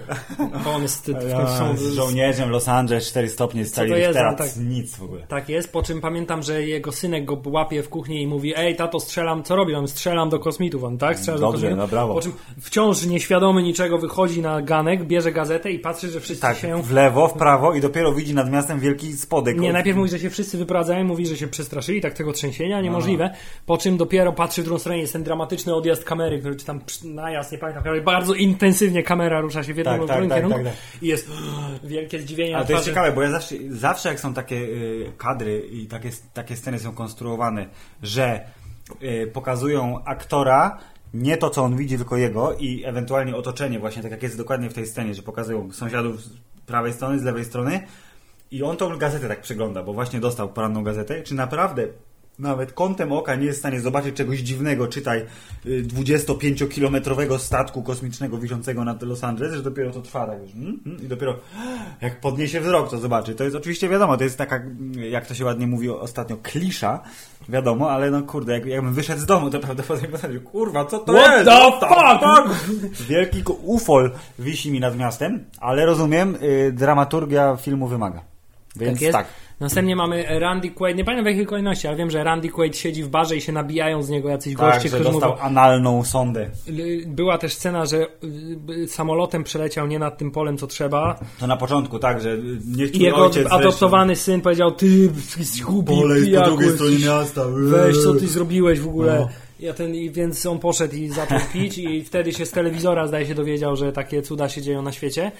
Bo on jest w Ja końcu są, z żołnierzem Los Angeles 4 stopnie stali to teraz tak. nic w ogóle. Tak jest. Jest, po czym pamiętam, że jego synek go łapie w kuchni i mówi, ej tato strzelam, co robi? On strzelam do kosmitów, on tak? Strzela do Dobrze, kosmitów. no brawo. Po czym wciąż nieświadomy niczego wychodzi na ganek, bierze gazetę i patrzy, że wszyscy Tak, się... w lewo, w prawo i dopiero widzi nad miastem wielki spodek. Nie, najpierw mówi, że się wszyscy wyprowadzają, mówi, że się przestraszyli, tak tego trzęsienia, niemożliwe. Po czym dopiero patrzy w drugą stronę, jest ten dramatyczny odjazd kamery, który czy tam najazd, nie pamiętam, ale bardzo intensywnie kamera rusza się w jednym Tak, tak, tak, kierunku tak, i jest wielkie zdziwienie Ale to jest ciekawe, bo ja zawsze, zawsze jak są takie y, kadry i takie, takie sceny są konstruowane, że y, pokazują aktora, nie to, co on widzi, tylko jego i ewentualnie otoczenie, właśnie tak jak jest dokładnie w tej scenie, że pokazują sąsiadów z prawej strony, z lewej strony i on tą gazetę tak przegląda, bo właśnie dostał poranną gazetę. Czy naprawdę nawet kątem oka nie jest w stanie zobaczyć czegoś dziwnego, czytaj y, 25-kilometrowego statku kosmicznego wiszącego nad Los Angeles, że dopiero to trwa tak już, mm, mm, i dopiero jak podniesie wzrok, to zobaczy. To jest oczywiście wiadomo, to jest taka, jak to się ładnie mówi ostatnio, klisza, wiadomo, ale no kurde, jak, jakbym wyszedł z domu, to prawdopodobnie powiedział, kurwa, co to What jest? the fuck? Wielki ko- ufol wisi mi nad miastem, ale rozumiem, y, dramaturgia filmu wymaga. Więc Tak jest. tak. Następnie mamy Randy Quaid, nie pamiętam w jakiej kolejności, ale wiem, że Randy Quaid siedzi w barze i się nabijają z niego jacyś Tak, goście, że którzy dostał mówią... analną sondę. Y, Była też scena, że y, samolotem przeleciał nie nad tym polem, co trzeba To na początku, tak, że niech i jego ojciec adoptowany syn powiedział, ty głupi Pole jest po drugiej stronie miasta. Weź, co ty zrobiłeś w ogóle? No. Ja ten, i więc on poszedł i zaczął pić i wtedy się z telewizora zdaje się dowiedział, że takie cuda się dzieją na świecie.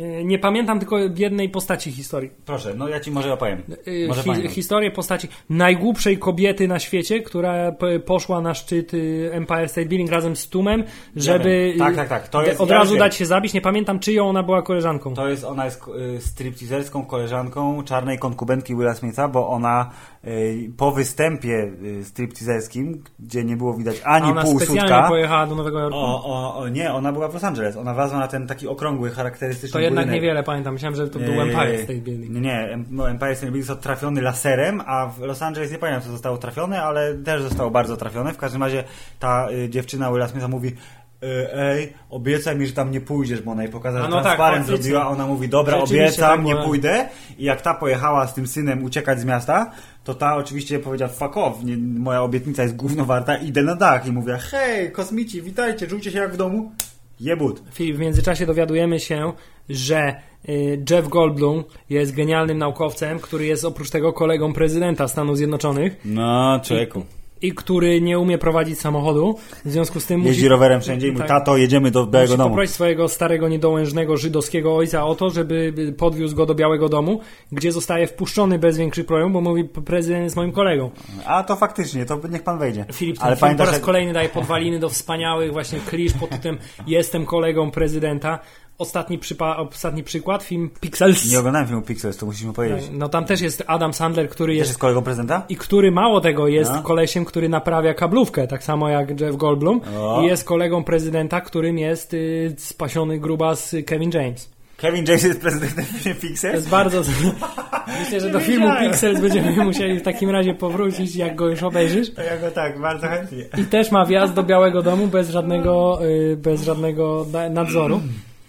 Y, Nie pamiętam tylko jednej postaci historii. Proszę, no ja ci może opowiem. Y, Może hi, historię postaci najgłupszej kobiety na świecie, która poszła na szczyt y, Empire State Building razem z Tumem, żeby. Tak, tak, tak. To y, jest- od ja razu dać się zabić. Nie pamiętam, czyją ona była koleżanką. To jest, ona jest y, stripteaserską koleżanką czarnej konkubenki Willa Smitha, bo ona y, po występie y, stripteaserskim, gdzie nie było widać ani ona pół specjalnie sutka, pojechała do Nowego Jorku. o, o, o, nie, ona była w Los Angeles. Ona wlazła na ten taki okrągły, charakterystyczny jednak budynek. niewiele pamiętam. Myślałem, że to był Eee, Empire State Building. Nie, no, Empire State Building został trafiony laserem, a w Los Angeles nie pamiętam, co zostało trafione, ale też zostało bardzo trafione. W każdym razie ta y, dziewczyna Willa Smitha mówi y, ej, obiecaj mi, że tam nie pójdziesz, bo ona jej pokazała, że no tak, transparent faktycznie. zrobiła, ona mówi, dobra, obiecam, tak nie pójdę. I jak ta pojechała z tym synem uciekać z miasta, to ta oczywiście powiedziała, fuck off, nie, moja obietnica jest gówno warta, idę na dach i mówię, hej, kosmici, witajcie, czujcie się jak w domu? Jebut. Filip, w międzyczasie dowiadujemy się, że y, Jeff Goldblum jest genialnym naukowcem, który jest oprócz tego kolegą prezydenta Stanów Zjednoczonych No, człowieku. I który nie umie prowadzić samochodu. W związku z tym Jeździ musi, rowerem wszędzie i Tak. tato, jedziemy do Białego musi Domu. poprosić swojego starego, niedołężnego żydowskiego ojca o to, żeby podwiózł go do Białego Domu, gdzie zostaje wpuszczony bez większych problemów, bo mówi, prezydent jest moim kolegą. A to faktycznie, to niech pan wejdzie. Filip ten Ale film po pamiętasz, raz jak... kolejny daje podwaliny do wspaniałych właśnie klisz pod tytułem Jestem kolegą prezydenta. Ostatni, przypa- ostatni przykład, film Pixels. Nie oglądałem filmu Pixels, to musimy powiedzieć. No tam też jest Adam Sandler, który Też jest jest kolegą prezydenta? i który mało tego jest No. kolesiem, który naprawia kablówkę, tak samo jak Jeff Goldblum O. i jest kolegą prezydenta, którym jest y, spasiony grubas Kevin James. Kevin James jest prezydentem filmie To Pixels? jest bardzo... Myślę, że do filmu. Pixels będziemy musieli w takim razie powrócić, jak go już obejrzysz. To ja go tak, bardzo chętnie. I też ma wjazd do Białego Domu bez żadnego, y, bez żadnego na- nadzoru.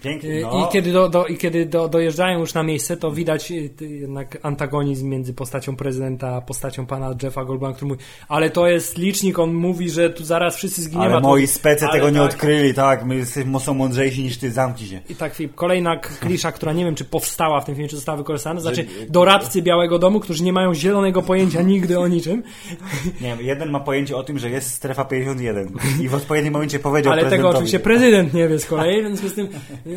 Pięknie, Y, no. I kiedy, do, do, i kiedy do, dojeżdżają już na miejsce, to widać y, jednak antagonizm między postacią prezydenta a postacią pana Jeffa Goldbluma, który mówi, ale to jest licznik, on mówi, że tu zaraz wszyscy zginiemy. Ale moi specy tego nie tak. odkryli, tak, my jesteśmy są mądrzejsi niż ty, zamknij się. I tak, Filip, kolejna klisza, która nie wiem, czy powstała w tym filmie, czy została wykorzystana, to znaczy doradcy Białego Domu, którzy nie mają zielonego pojęcia nigdy o niczym, Nie wiem, jeden ma pojęcie o tym, że jest strefa 51 i w odpowiednim momencie powiedział ale tego oczywiście prezydent nie wie z kolei, w związku z tym y,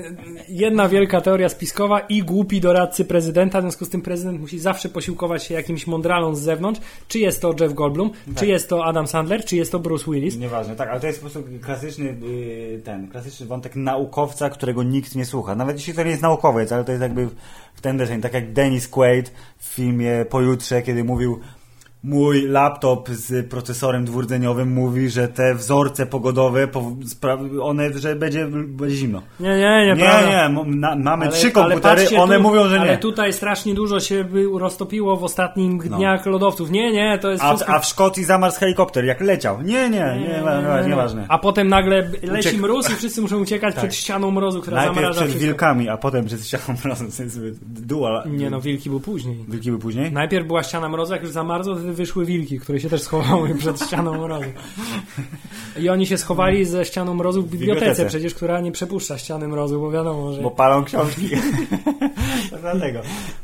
jedna wielka teoria spiskowa i głupi doradcy prezydenta, w związku z tym prezydent musi zawsze posiłkować się jakimś mądralą z zewnątrz, czy jest to Jeff Goldblum, Tak. czy jest to Adam Sandler, czy jest to Bruce Willis. Nieważne, tak, ale to jest po prostu klasyczny yy, ten, klasyczny wątek naukowca, którego nikt nie słucha. Nawet jeśli to nie jest naukowiec, ale to jest jakby w ten deseń, tak jak Dennis Quaid w filmie Pojutrze, kiedy mówił mój laptop z procesorem dwurdzeniowym mówi, że te wzorce pogodowe, one, że będzie, będzie zimno. Nie, nie, nie, Nie, prawda. nie, na, mamy Ale- trzy ale komputery, one tu, mówią, że Ale nie. tutaj strasznie dużo się by roztopiło w ostatnich dniach lodowców. Nie, nie, to jest A, wszystko... a w Szkocji zamarzł helikopter, jak leciał. Nie, nie, nie, nie, nie, nieważne. A potem nagle leci Uciek- mróz i wszyscy muszą uciekać przed ścianą mrozu, która Najpierw zamraża przed wszystko. wilkami, a potem przed ścianą mrozu. Dual. Nie no, wilki był później. Wilki były później? Najpierw była ściana mrozu, jak już zamarzło, wyszły wilki, które się też schowały przed ścianą mrozu. I oni się schowali ze ścianą mrozu w bibliotece, bibliotece. przecież, która nie przepuszcza ściany mrozu, bo wiadomo, że... Bo palą książki. dlatego.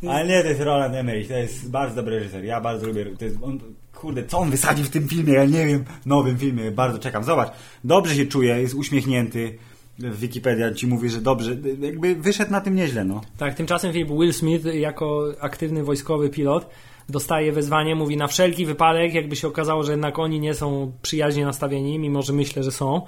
Ale nie, to jest Roland Emmerich, to jest bardzo dobry reżyser. Ja bardzo lubię. To jest, on, kurde, co on wysadził w tym filmie? Ja nie wiem. Nowym filmie, bardzo czekam. Zobacz, dobrze się czuje, jest uśmiechnięty. Wikipedia ci mówi, że dobrze. Jakby wyszedł na tym nieźle, no. Tak, tymczasem Filip Will Smith, jako aktywny wojskowy pilot, dostaje wezwanie, mówi na wszelki wypadek, jakby się okazało, że jednak oni nie są przyjaźnie nastawieni, mimo że myślę, że są,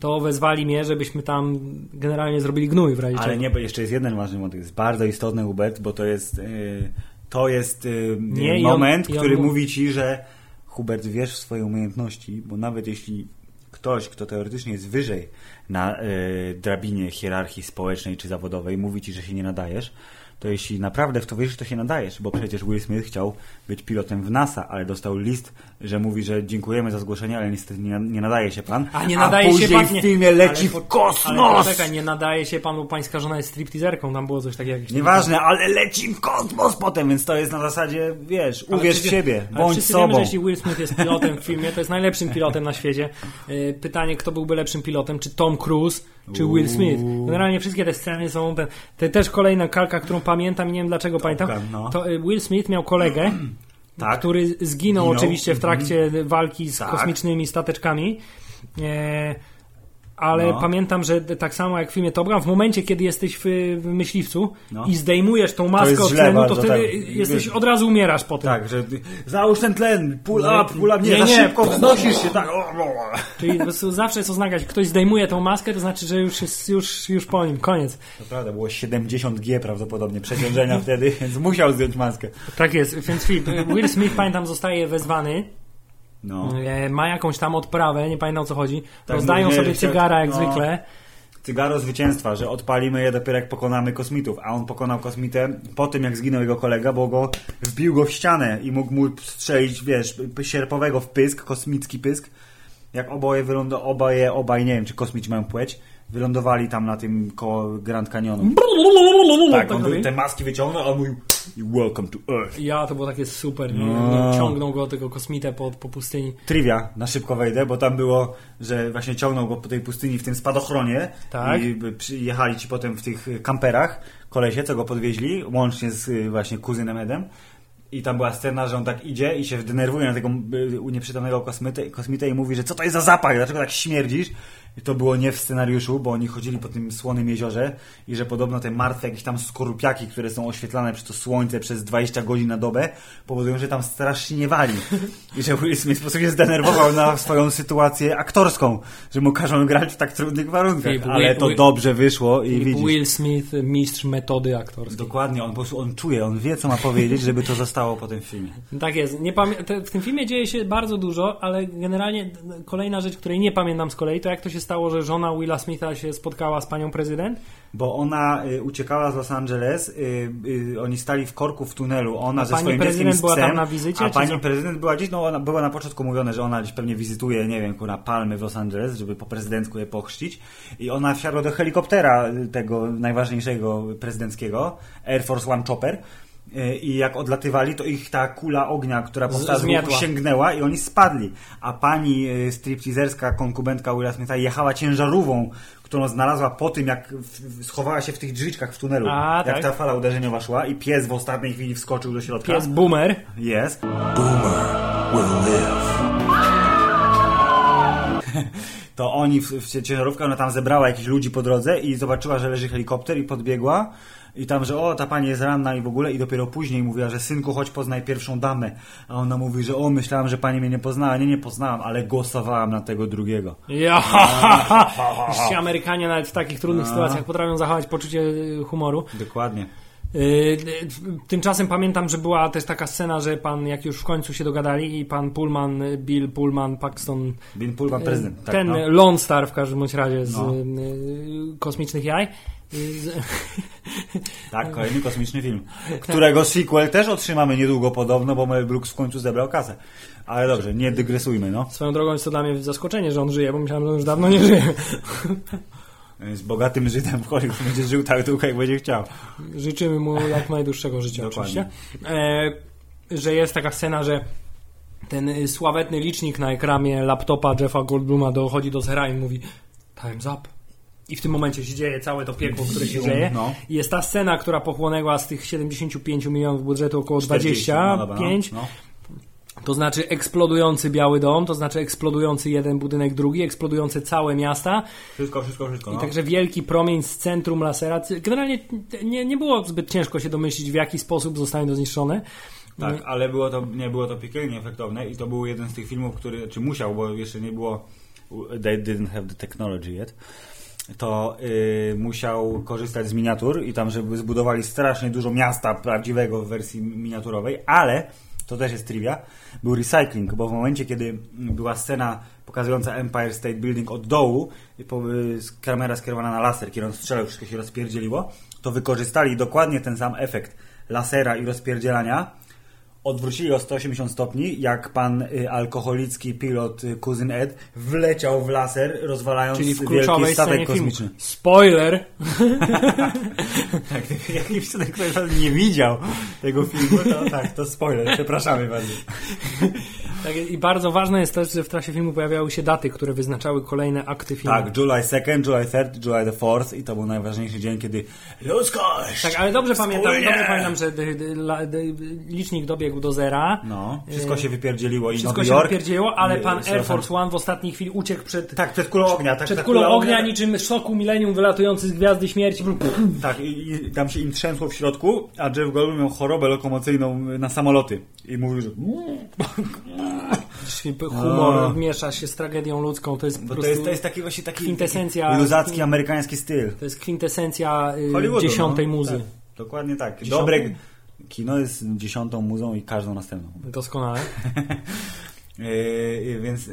to wezwali mnie, żebyśmy tam generalnie zrobili gnój w razie Ale czego. nie, bo jeszcze jest jeden ważny wątek. Jest bardzo istotny, Hubert, bo to jest. Yy, to jest yy, Nie, on- moment, on który mu- mówi ci, że Hubert, wiesz w swoje umiejętności, bo nawet jeśli ktoś, kto teoretycznie jest wyżej na yy, drabinie hierarchii społecznej czy zawodowej, mówi ci, że się nie nadajesz, to jeśli naprawdę w to wierzysz, to się nadajesz, bo przecież Will Smith chciał być pilotem w NASA, ale dostał list, że mówi, że dziękujemy za zgłoszenie, ale niestety nie, nie nadaje się pan. A nie nadaje później się pan... w filmie leci w kosmos! Ale nie nadaje się pan, bo pańska żona jest stripteaserką, tam było coś takiego. Nieważne, ale leci w kosmos potem, więc to jest na zasadzie, wiesz, Ale uwierz w przecież- siebie, ale bądź wszyscy sobą. Wiemy, że jeśli Will Smith jest pilotem w filmie, to jest najlepszym pilotem na świecie. Yy, Pytanie, kto byłby lepszym pilotem? Czy Tom Cruise, czy Will Smith? Generalnie wszystkie te sceny są... Te, te też kolejna kalka, którą pamiętam i nie wiem dlaczego pamiętam. No. To y, Will Smith miał kolegę, Tak. który zginął, oczywiście w trakcie walki z Tak. kosmicznymi stateczkami. E, ale No. pamiętam, że tak samo jak w filmie Top Gun, w momencie, kiedy jesteś w, w myśliwcu No. i zdejmujesz tą maskę od tlenu, to wtedy tak. jesteś, od razu umierasz po tym. Tak, że załóż ten tlen, pull Nie, up, pull up, nie, nie, nie. szybko wznosisz się, tak. Czyli zawsze jest oznaka, ktoś zdejmuje tą maskę, to znaczy, że już jest już, już po nim, koniec. To prawda, było 70G prawdopodobnie przeciążenia wtedy, więc musiał zdjąć maskę. Tak jest, więc Filip, Will Smith, pamiętam, zostaje wezwany, No. e, ma jakąś tam odprawę, nie pamiętam o co chodzi, Tak, rozdają mówię, sobie cygara jak no. zwykle, Cygaro zwycięstwa, że odpalimy je dopiero jak pokonamy kosmitów, a on pokonał kosmitę po tym jak zginął jego kolega, bo go wbił go w ścianę i mógł mu strzelić, wiesz, sierpowego w pysk, kosmicki pysk. Jak oboje wylądo, oboje, obaj, nie wiem czy kosmici mają płeć, wylądowali tam na tym koło Grand Canyonu. Tak, on robi. wy- te maski wyciągnął, a on mówił Welcome to Earth. Ja, to było takie super? No. Ciągnął go tego kosmitę po, po pustyni. Trivia, na szybko wejdę, bo tam było, że właśnie ciągnął go po tej pustyni w tym spadochronie Tak. i by przyjechali ci potem w tych kamperach kolesie, co go podwieźli, łącznie z y, właśnie kuzynem Edem. I tam była scena, że on tak idzie i się denerwuje na tego y, nieprzytomnego kosmitę, kosmitę i mówi, że co to jest za zapach, dlaczego tak śmierdzisz? I to było nie w scenariuszu, bo oni chodzili po tym słonym jeziorze i że podobno te martwe jakieś tam skorupiaki, które są oświetlane przez to słońce przez 20 godzin na dobę, powodują, że tam strasznie nie wali. I że Will Smith po prostu się zdenerwował na swoją sytuację aktorską, że mu każą grać w tak trudnych warunkach. Filip, Ale to Will- dobrze wyszło i Filip widzisz. Will Smith, mistrz metody aktorskiej. Dokładnie, on po prostu on czuje, on wie co ma powiedzieć, żeby to zostało po tym filmie. Tak jest. Nie pamię- w tym filmie dzieje się bardzo dużo, ale generalnie kolejna rzecz, której nie pamiętam z kolei, to jak to się stało, że żona Willa Smitha się spotkała z panią prezydent? Bo ona y, uciekała z Los Angeles, y, y, oni stali w korku w tunelu, ona A ze pani swoim dzieckiem z była psem, tam na wizycie, a pani co? prezydent była gdzieś, no ona była na początku mówione, że ona gdzieś pewnie wizytuje, nie wiem, kurna, palmy w Los Angeles, żeby po prezydencku je pochrzcić i ona wsiadła do helikoptera tego najważniejszego prezydenckiego, Air Force One Chopper i jak odlatywali, to ich ta kula ognia, która powstała z sięgnęła i oni spadli. A pani y, stripteaserska konkubentka Willa Smitha jechała ciężarówką, którą znalazła po tym, jak schowała się w tych drzwiczkach w tunelu. A, jak tak. ta fala uderzeniowa szła i pies w ostatniej chwili wskoczył do środka. Pies Boomer. Jest. Boomer will live. To oni w, w ciężarówkę, ona tam zebrała jakichś ludzi po drodze i zobaczyła, że leży helikopter i podbiegła. I tam, że o, ta pani jest ranna i w ogóle i dopiero później mówiła, że synku, chodź poznaj pierwszą damę. A ona mówi, że o, myślałam, że pani mnie nie poznała. Nie, nie poznałam, ale głosowałam na tego drugiego. Ja, Ci Amerykanie nawet w takich trudnych sytuacjach potrafią zachować poczucie y, humoru. Dokładnie. Yy, Tymczasem pamiętam, że była też taka scena, że pan, jak już w końcu się dogadali i pan Pullman, Bill Pullman, Paxton, Bin Pullman prezydent. Tak, ten no. Lone Star w każdym bądź razie z No. kosmicznych jaj. Tak, kolejny kosmiczny film. Którego sequel też otrzymamy niedługo podobno, bo Mel Brooks w końcu zebrał kasę. Ale dobrze, nie dygresujmy, no. Swoją drogą jest to dla mnie zaskoczenie, że on żyje, bo myślałem, że on już dawno nie żyje. Z bogatym Żydem w Hollywood będzie żył tak długo, jak będzie chciał. Życzymy mu jak najdłuższego życia Dokładnie. oczywiście. E, że jest taka scena, że ten sławetny licznik na ekranie laptopa Jeffa Goldbluma dochodzi do zera i mówi Time's up. I w tym momencie się dzieje całe to piekło, które się dzieje. No. Jest ta scena, która pochłonęła z tych 75 milionów budżetu około 40, no 25. No, no. To znaczy eksplodujący Biały Dom, to znaczy eksplodujący jeden budynek, drugi, eksplodujące całe miasta. Wszystko, wszystko, wszystko. I No. także wielki promień z centrum lasera. Generalnie nie, nie było zbyt ciężko się domyślić, w jaki sposób zostanie to zniszczone. Tak, ale było to, nie było to piekielnie efektowne i to był jeden z tych filmów, który, czy musiał, bo jeszcze nie było, they didn't have the technology yet, to y, musiał korzystać z miniatur i tam, żeby zbudowali strasznie dużo miasta prawdziwego w wersji miniaturowej, ale to też jest trivia, był recycling, bo w momencie, kiedy była scena pokazująca Empire State Building od dołu, y, kamera skierowana na laser, kiedy on strzelał, wszystko się rozpierdzieliło, to wykorzystali dokładnie ten sam efekt lasera i rozpierdzielania, odwrócili o 180 stopni, jak pan y, alkoholicki pilot y, Kuzyn Ed wleciał w laser, rozwalając Czyli w wielki kluczowej statek scenie filmu. kosmiczny. Spoiler! Tak, jak ktoś ktoś nie widział tego filmu, to tak, to spoiler, przepraszamy bardzo. Tak, I bardzo ważne jest też, że w trasie filmu pojawiały się daty, które wyznaczały kolejne akty filmu. Tak, July 2nd, July 3rd, July the 4th i to był najważniejszy dzień, kiedy ludzkość! Tak, ale dobrze pamiętam, dobrze pamiętam, że licznik dobiegł do zera. No, wszystko się wypierdzieliło i Wszystko Nowy się Jork. wypierdzieliło, ale y, pan Air Force One w ostatniej chwili uciekł przed, Tak, przed kulą ognia. Tak, przed ta kulą kula ognia, niczym szoku milenium wylatujący z Gwiazdy Śmierci. Tak, i, i tam się im trzęsło w środku, a Jeff Goldblum miał chorobę lokomocyjną na samoloty. I mówił, że... Humor A. miesza się z tragedią ludzką. To jest Bo to jest, to jest taki właśnie taki, kwintesencja- taki luzacki, amerykański styl. To jest kwintesencja y, Hollywoodu, dziesiątej no. muzy. Tak, dokładnie tak. Dziesiątą? Dobre kino jest dziesiątą muzą i każdą następną. Doskonale. Yy, więc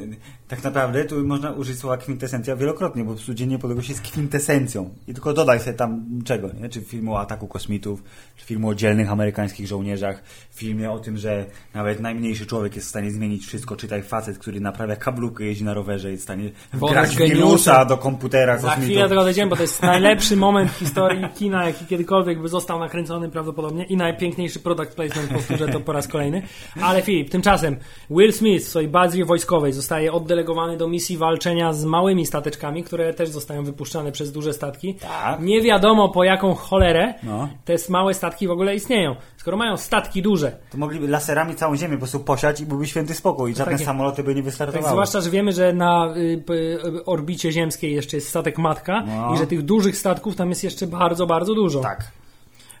tak naprawdę tu można użyć słowa kwintesencja wielokrotnie, bo Dzień Niepodległości jest kwintesencją. I tylko dodaj sobie tam czego, nie? Czy filmu o ataku kosmitów, czy filmu o dzielnych amerykańskich żołnierzach, filmie o tym, że nawet najmniejszy człowiek jest w stanie zmienić wszystko. Czytaj facet, który naprawia kablukę, jeździ na rowerze, jest w stanie Bo grać wirusa do komputera Za kosmitów. chwilę do tego dojdziemy, bo to jest najlepszy moment w historii kina, jaki kiedykolwiek by został nakręcony prawdopodobnie i najpiękniejszy product placement, powtórzę to po raz kolejny. Ale Filip, tymczasem Will Smith w swojej bazie wojskowej zostaje oddelegowany do misji walczenia z małymi stateczkami, które też zostają wypuszczane przez duże statki. Tak. Nie wiadomo po jaką cholerę No. te małe statki w ogóle istnieją. Skoro mają statki duże, To mogliby laserami całą ziemię po prostu posiać i byłby święty spokój i żadne takie- samoloty by nie tak, wystartowały. zwłaszcza, że wiemy, że na y, p- orbicie ziemskiej jeszcze jest statek matka No. i że tych dużych statków tam jest jeszcze bardzo, bardzo dużo. Tak.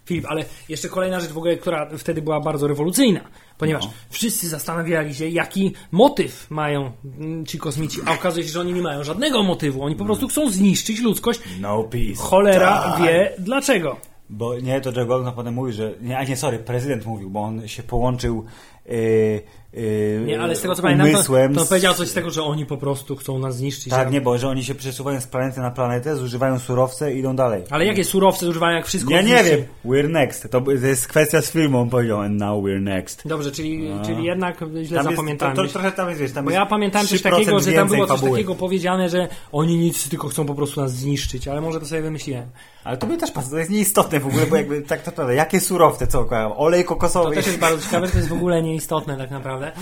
Filip, ale jeszcze kolejna rzecz w ogóle, która wtedy była bardzo rewolucyjna, ponieważ No. wszyscy zastanawiali się, jaki motyw mają mm, ci kosmici, a okazuje się, że oni nie mają żadnego motywu, oni po prostu chcą zniszczyć ludzkość. No peace. Cholera Die. wie dlaczego. Bo nie, to Joe Goldman potem mówił, że. Nie, a nie, sorry, prezydent mówił, bo on się połączył. Yy, yy, Nie, ale z tego co pamiętam, to, to powiedział coś z tego, że oni po prostu chcą nas zniszczyć. Tak, nie, bo że oni się przesuwają z planety na planetę, zużywają surowce i idą dalej. Ale jakie surowce używają, jak wszystko Ja nie wiem. We're next. To, to jest kwestia z filmu, on powiedział, and now we're next. Dobrze, czyli, czyli jednak źle Tam jest, to, zapamiętałem. to trochę tam jest, wiesz, tam Bo ja pamiętałem coś 3% takiego, że tam było coś fabuły. takiego powiedziane, że oni nic, tylko chcą po prostu nas zniszczyć, ale może to sobie wymyśliłem. Ale to by też pas, to jest nieistotne w ogóle, bo jakby tak to prawda. Jakie surowce, co? Olej To kokosowy. też jest bardzo ciekawe, to jest w ogóle nieistotne tak naprawdę.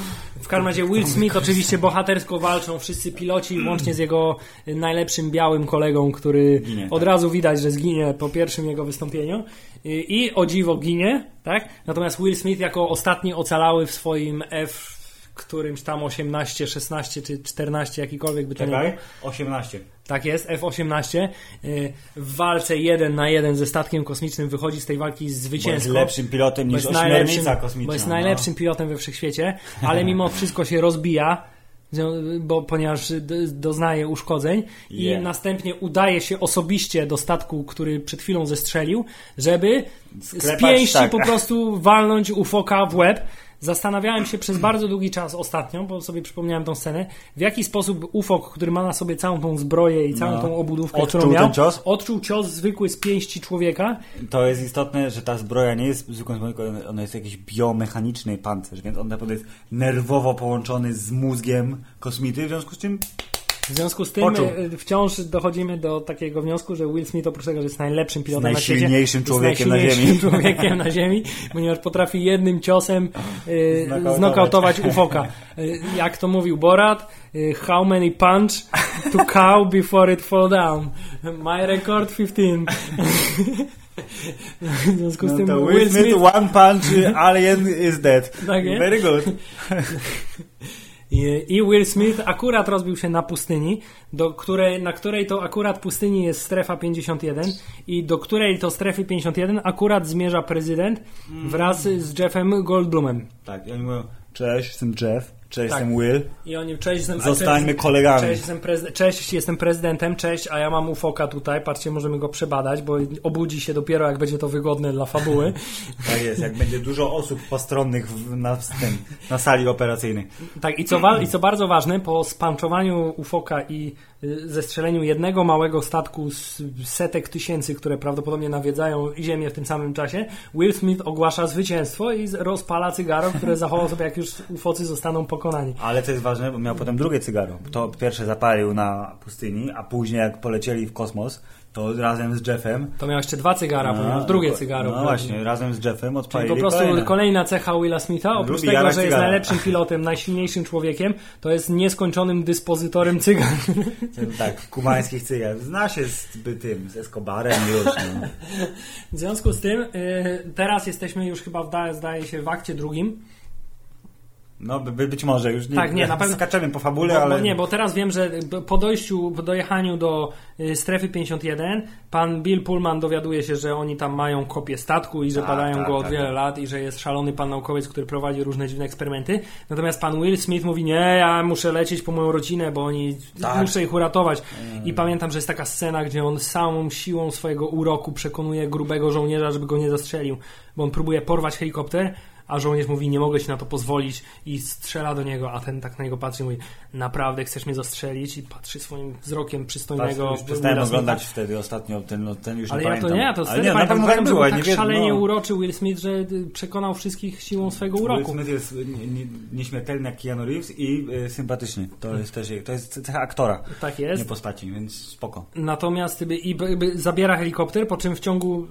W każdym razie Will Smith oczywiście bohatersko walczą, wszyscy piloci, łącznie z jego najlepszym białym kolegą, który Ginie, od tak. razu widać, że zginie po pierwszym jego wystąpieniu. I, o dziwo ginie, tak? Natomiast Will Smith jako ostatni ocalały w swoim F którymś tam 18, 16 czy 14, jakikolwiek by to nie był. Czekaj, 18. Tak jest, F-18 y, w walce jeden na jeden ze statkiem kosmicznym wychodzi z tej walki Bo jest zwycięsko. lepszym pilotem niż jest ośmiornica kosmiczna. bo jest no. najlepszym pilotem we wszechświecie, ale mimo wszystko się rozbija bo, ponieważ doznaje uszkodzeń i Yeah. następnie udaje się osobiście do statku, który przed chwilą zestrzelił, żeby z Sklepać, pięści tak. po prostu walnąć ufoka w łeb. Zastanawiałem się przez bardzo długi czas ostatnio, bo sobie przypomniałem tą scenę, w jaki sposób ufok, który ma na sobie całą tą zbroję i całą No. tą obudówkę, Odczuł którą miał, ten cios? odczuł cios zwykły z pięści człowieka. To jest istotne, że ta zbroja nie jest zwykłą zbroją, tylko ona jest jakiś biomechaniczny pancerz, więc on naprawdę jest nerwowo połączony z mózgiem kosmity, w związku z czym W związku z tym Poczuł. e, wciąż dochodzimy do takiego wniosku, że Will Smith oprócz tego, że jest najlepszym pilotem na świecie, najsilniejszym człowiekiem na ziemi. człowiekiem na ziemi, ponieważ potrafi jednym ciosem e, Znokautować. ufoka. E, jak to mówił Borat, how many punch to cow before it fall down? My record 15. w związku z no tym Will Smith one punch, alien is dead. Tak? Very good. I Will Smith akurat rozbił się na pustyni, do której, na której to akurat pustyni jest strefa 51 i do której to strefy 51 akurat zmierza prezydent wraz z Jeffem Goldblumem. Tak, oni mówią, cześć, jestem Jeff, cześć, Tak. jestem Will, I oni, cześć, jestem, zostańmy cześć, kolegami. Cześć jestem, cześć, jestem prezydentem, cześć, a ja mam ufoka tutaj, patrzcie, możemy go przebadać, bo obudzi się dopiero jak będzie to wygodne dla fabuły. Tak jest, jak będzie dużo osób postronnych w, na, tym, na sali operacyjnej. Tak, i co, wa- i co bardzo ważne, po spanczowaniu ufoka i zestrzeleniu jednego małego statku z setek tysięcy, które prawdopodobnie nawiedzają Ziemię w tym samym czasie, Will Smith ogłasza zwycięstwo i rozpala cygaro, które zachował sobie, jak już ufocy zostaną pokonani. Ale co jest ważne, bo miał potem drugie cygaro. To pierwsze zapalił na pustyni, a później jak polecieli w kosmos, to razem z Jeffem... To miał jeszcze dwa cygara, No, ponieważ drugie cygaro. No właśnie, razem z Jeffem Czyli odpalili po prostu kolejne. kolejna cecha Willa Smitha, oprócz Lubi tego, że jest cygara. najlepszym pilotem, najsilniejszym człowiekiem, to jest nieskończonym dyspozytorem cygar. Tak, kubańskich cygar. Zna się z tym, z Escobarem już. No. W związku z tym, y, teraz jesteśmy już chyba, w, da- zdaje się, w akcie drugim. No, by, by, być może już nie, Tak, nie, na pewno- skaczemy po fabule, Bo, ale... bo nie, bo teraz wiem, że po dojściu, po dojechaniu do y, strefy 51, pan Bill Pullman dowiaduje się, że oni tam mają kopię statku i że Tak, badają tak, go od tak. wiele lat i że jest szalony pan naukowiec, który prowadzi różne dziwne eksperymenty. Natomiast pan Will Smith mówi, nie, ja muszę lecieć po moją rodzinę, bo oni, Tak. muszę ich uratować. I pamiętam, że jest taka scena, gdzie on całą siłą swojego uroku przekonuje grubego żołnierza, żeby go nie zastrzelił, bo on próbuje porwać helikopter, a żołnierz mówi, nie mogę ci na to pozwolić i strzela do niego, a ten tak na niego patrzy i mówi, naprawdę chcesz mnie zastrzelić? I patrzy swoim wzrokiem Patrz, przystojnego już przestałem Smitha. oglądać wtedy ostatnio ten, no, ten już Ale nie ja to pamiętam. nie, to Ale nie, na pamiętam, pewno tak było, nie tak wiem, szalenie no. uroczy Will Smith, że y, przekonał wszystkich siłą swojego Will uroku. Smith jest nie- nie- nieśmiertelny jak Keanu Reeves i y, sympatyczny. To jest też to jest cecha aktora, Tak nie jest. postaci, więc spoko. Natomiast i, by zabiera helikopter, po czym w ciągu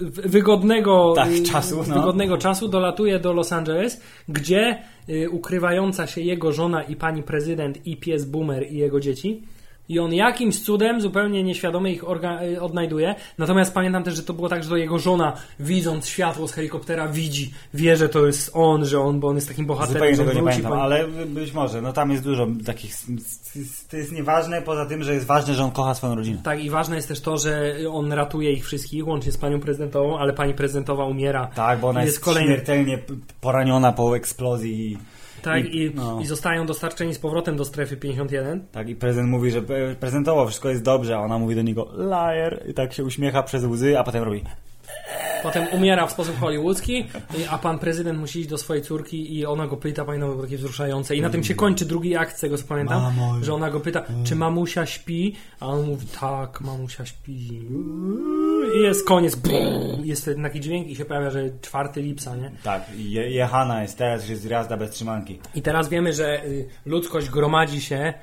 wygodnego Tak, y, czasu, no. wygodnego czasu dolatuje do Los Angeles, gdzie y, ukrywająca się jego żona i pani prezydent i pies Boomer i jego dzieci i on jakimś cudem zupełnie nieświadomie ich y, odnajduje. Natomiast pamiętam też, że to było tak, że to jego żona, widząc światło z helikoptera, widzi, wie, że to jest on, że on, bo on jest takim bohaterem, Zupełnie tego nie pamiętam, po- ale być może. No tam jest dużo takich... To jest nieważne, poza tym, że jest ważne, że on kocha swoją rodzinę. Tak, i ważne jest też to, że on ratuje ich wszystkich, łącznie z panią prezydentową, ale pani prezydentowa umiera. Tak, bo ona I jest, kolejny- śmiertelnie poraniona po eksplozji. Tak, I- i, no. i zostają dostarczeni z powrotem do strefy 51. Tak, i prezydent mówi, że prezentowo wszystko jest dobrze, a ona mówi do niego liar i tak się uśmiecha przez łzy, a potem robi Potem umiera w sposób hollywoodzki, a pan prezydent musi iść do swojej córki i ona go pyta, pamiętam, było takie wzruszające. I na tym się kończy drugi akt, z tego co pamiętam, Mamo. że ona go pyta, czy mamusia śpi? A on mówi, tak, mamusia śpi. I jest koniec. Jest taki dźwięk i się pojawia, że czwarty lipca, nie? tak, je, jechana jest teraz, że jest jazda bez trzymanki. I teraz wiemy, że y, ludzkość gromadzi się.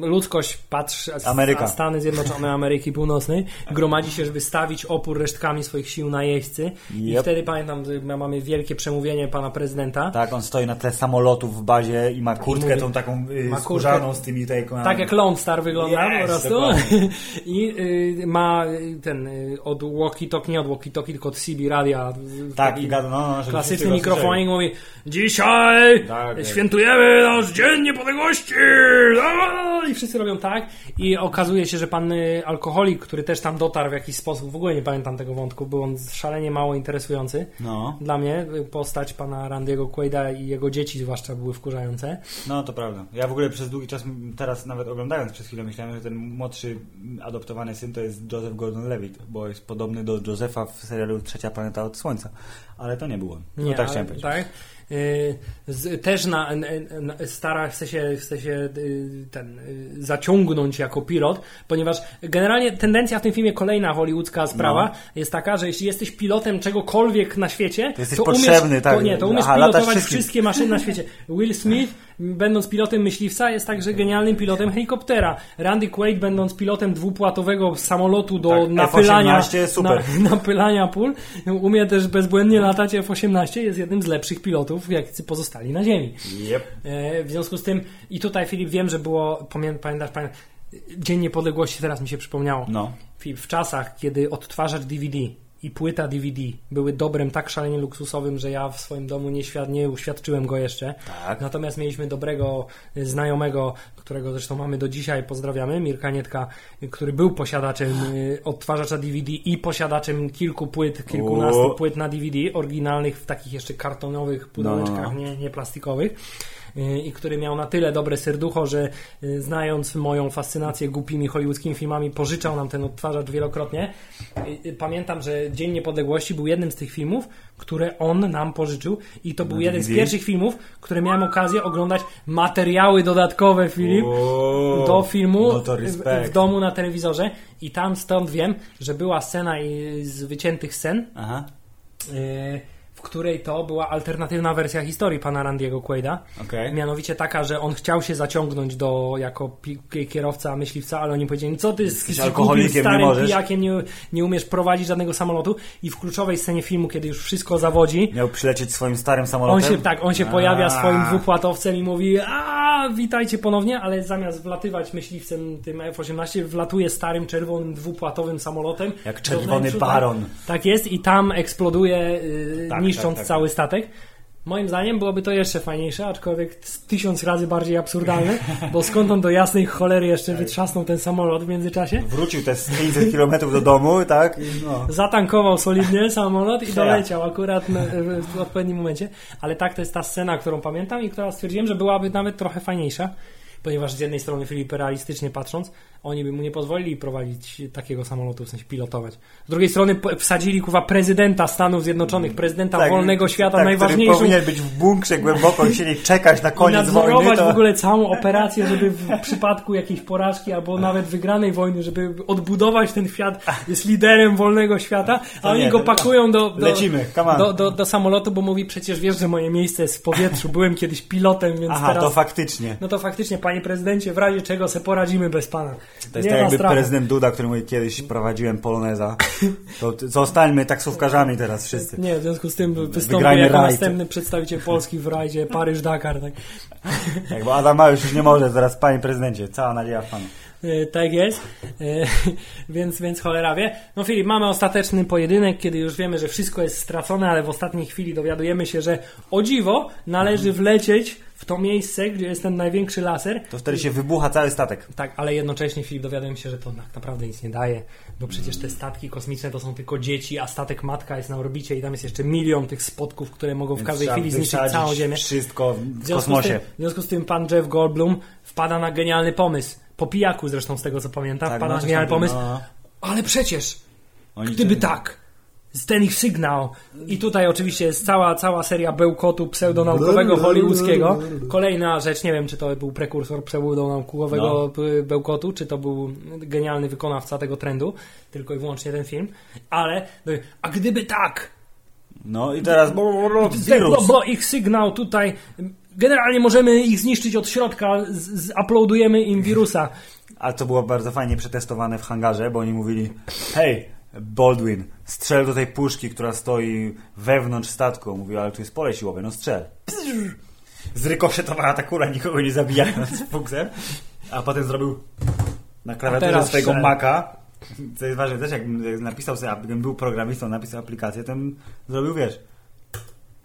Ludzkość patrzy, Ameryka. a Stany Zjednoczone Ameryki Północnej gromadzi się, żeby stawić opór resztkami swoich sił na jeźdźcy. I Yep. wtedy pamiętam, mamy wielkie przemówienie pana prezydenta. Tak, on stoi na tle samolotów w bazie i ma kurtkę mówi- tą taką y, ma skórzaną z tymi tutaj... Tak jak Lone Star wygląda Yes, po prostu. dokładnie. I y, ma y, ten y, od walkie-talkie, nie od walkie-talkie, tylko od CB radia. Tak, i gada, no, no, Klasyczny mikrofonik mówi Dzisiaj Tak, tak. świętujemy nasz Dzień Niepodległości! I wszyscy robią tak i okazuje się, że pan y, alkoholik, który też tam dotarł w jakiś sposób, w ogóle nie pamiętam tego wątku, był on szalenie mało interesujący. No, Dla mnie y, postać pana Randiego Quaida i jego dzieci zwłaszcza były wkurzające. no to prawda. Ja w ogóle przez długi czas, teraz nawet oglądając przez chwilę, myślałem, że ten młodszy adoptowany syn to jest Joseph Gordon-Levitt, bo jest podobny do Josepha w serialu Trzecia Planeta od Słońca. Ale to nie było. No Nie, tak chciałem powiedzieć. Tak. Y, z, też na, n- n- stara chce się, chce się y, ten, y, zaciągnąć jako pilot, ponieważ generalnie tendencja w tym filmie, kolejna hollywoodzka sprawa, No. jest taka, że jeśli jesteś pilotem czegokolwiek na świecie, To jesteś to potrzebny, umiesz, tak. to, nie, to umiesz Aha, pilotować wszystkie maszyny na świecie. Will Smith, będąc pilotem myśliwca, jest także genialnym pilotem helikoptera. Randy Quaid, będąc pilotem dwupłatowego samolotu do Tak, napylania, F-18, super. Na, napylania pól, umie też bezbłędnie latać F-18, jest jednym z lepszych pilotów, jacy pozostali na Ziemi. Yep. E, w związku z tym, i tutaj Filip, wiem, że było, pamię, pamiętasz, pamię, Dzień Niepodległości, teraz mi się przypomniało. No. Filip, w czasach, kiedy odtwarzacz DVD i płyta DVD były dobrem tak szalenie luksusowym, że ja w swoim domu nie, świad- nie uświadczyłem go jeszcze. Tak. Natomiast mieliśmy dobrego y, znajomego, którego zresztą mamy do dzisiaj, pozdrawiamy, Mirka Nietka, który był posiadaczem y, odtwarzacza DVD i posiadaczem kilku płyt, kilkunastu O. płyt na DVD, oryginalnych w takich jeszcze kartonowych pudełeczkach, No. nie, nie plastikowych. Y, I który miał na tyle dobre serducho, że y, znając moją fascynację głupimi hollywoodzkimi filmami, pożyczał nam ten odtwarzacz wielokrotnie. Y, Pamiętam, że Dzień Niepodległości był jednym z tych filmów, które on nam pożyczył i to był jeden z pierwszych filmów, które miałem okazję oglądać materiały dodatkowe, Filip, do filmu no w, w domu na telewizorze. I tam stąd wiem, że była scena z wyciętych scen, Aha, y, w której to była alternatywna wersja historii pana Randiego Quaida. okej. Mianowicie taka, że on chciał się zaciągnąć do jako kierowca, myśliwca, ale oni powiedzieli, co ty z Jesteś z alkoholikiem, nie starym możesz. pijakiem nie, nie umiesz prowadzić żadnego samolotu i w kluczowej scenie filmu, kiedy już wszystko zawodzi, Miał przylecieć swoim starym on samolotem? się, tak, on się pojawia swoim dwupłatowcem i mówi a witajcie ponownie, ale zamiast wlatywać myśliwcem tym F-18, wlatuje starym, czerwonym, dwupłatowym samolotem. Jak czerwony wnętrzu, baron. Tak, tak jest i tam eksploduje, yy, Tak, niszcząc tak, tak, cały statek. Moim zdaniem byłoby to jeszcze fajniejsze, aczkolwiek tysiąc razy bardziej absurdalne, bo skąd on do jasnej cholery jeszcze wytrzasnął ten samolot w międzyczasie? Wrócił te z 500 km do domu, tak? No. Zatankował solidnie samolot i doleciał akurat w odpowiednim momencie. Ale tak, to jest ta scena, którą pamiętam i która stwierdziłem, że byłaby nawet trochę fajniejsza. Ponieważ z jednej strony Filip realistycznie patrząc, oni by mu nie pozwolili prowadzić takiego samolotu, w sensie pilotować. Z drugiej strony wsadzili kuwa prezydenta Stanów Zjednoczonych, prezydenta wolnego świata, tak, najważniejszą powinien być w bunkrze głęboko i siedzieć czekać na i koniec nadzorować wojny. To... w ogóle całą operację, żeby w przypadku jakiejś porażki albo nawet wygranej wojny, żeby odbudować ten świat, jest liderem wolnego świata, a To oni nie, go pakują do, do, Lecimy, do, do, do samolotu, bo mówi przecież wiesz, że moje miejsce jest w powietrzu, byłem kiedyś pilotem, więc Aha, teraz... to faktycznie. No to faktycznie, panie prezydencie, w razie czego se poradzimy bez pana. To jest nie tak jakby strachu. prezydent Duda, który mówi kiedyś prowadziłem poloneza. To zostańmy taksówkarzami teraz wszyscy. Nie, w związku z tym wystąpię jako następny przedstawiciel Polski w rajdzie Paryż-Dakar. Tak? Jak bo Adam Małysz już nie może, zaraz panie prezydencie, cała nadzieja w panu. E, Tak jest. E, Więc, więc cholera wie. No Filip, mamy ostateczny pojedynek, kiedy już wiemy, że wszystko jest stracone, ale w ostatniej chwili dowiadujemy się, że o dziwo należy wlecieć w to miejsce, gdzie jest ten największy laser. To wtedy się wybucha cały statek. Tak, ale jednocześnie Filip dowiadujemy się, że to tak naprawdę nic nie daje, bo przecież te statki kosmiczne to są tylko dzieci, a statek matka jest na orbicie i tam jest jeszcze milion tych spotków, które mogą w każdej trzeba chwili zniszczyć całą Ziemię. Wszystko w W kosmosie. tym, w związku z tym pan Jeff Goldblum wpada na genialny pomysł. Po pijaku zresztą z tego co pamiętam, Tak, wpada no, pomysł. było, Ale przecież, Oni gdyby wtedy- tak, z ten ich sygnał. I tutaj oczywiście jest cała, cała seria bełkotu pseudonaukowego hollywoodzkiego. Kolejna rzecz, nie wiem czy to był prekursor pseudonaukowego p- bełkotu, czy to był genialny wykonawca tego trendu, tylko i wyłącznie ten film. Ale, a gdyby tak, No i teraz wirus. bo ich sygnał tutaj. Generalnie możemy ich zniszczyć od środka, zuploadujemy im wirusa. A to było bardzo fajnie przetestowane w hangarze, bo oni mówili hej, Baldwin, strzel do tej puszki, która stoi wewnątrz statku. Mówi, ale tu jest pole siłowe, no strzel. Zrykoszetowała ta kula, nikogo nie zabijając fuksem. A potem zrobił na klawiaturze swojego strzel. Maca. Co jest ważne, też jak napisał sobie, gdybym był programistą, napisał aplikację, to bym zrobił, wiesz,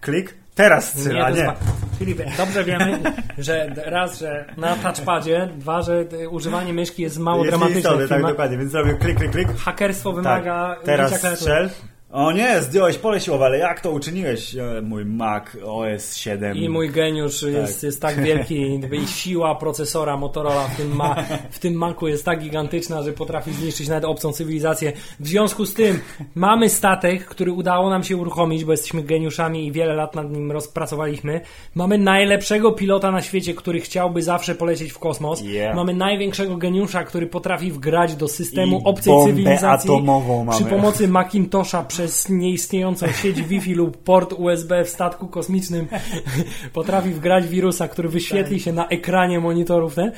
klik, teraz Nie, to nie. wa- Filipie, dobrze wiemy, że raz, że na touchpadzie, dwa, że używanie myszki jest mało Jest dramatyczne istotne, tak dokładnie, więc zrobię klik, klik, klik. Hakerstwo Tak, wymaga teraz użycia klawiatury. strzel. O nie, zdjąłeś pole siłowe, ale jak to uczyniłeś? E, Mój Mac OS 7. I mój geniusz jest, jest tak wielki i siła procesora Motorola w tym, ma, w tym Macu jest tak gigantyczna, że potrafi zniszczyć nawet obcą cywilizację. W związku z tym mamy statek, który udało nam się uruchomić, bo jesteśmy geniuszami i wiele lat nad nim rozpracowaliśmy. Mamy najlepszego pilota na świecie, który chciałby zawsze polecieć w kosmos. Yeah. Mamy największego geniusza, który potrafi wgrać do systemu I obcej cywilizacji atomową przy mamy. pomocy Macintosha przez nieistniejącą sieć Wi-Fi lub port USB w statku kosmicznym potrafi wgrać wirusa, który wyświetli się na ekranie monitorów. Ten.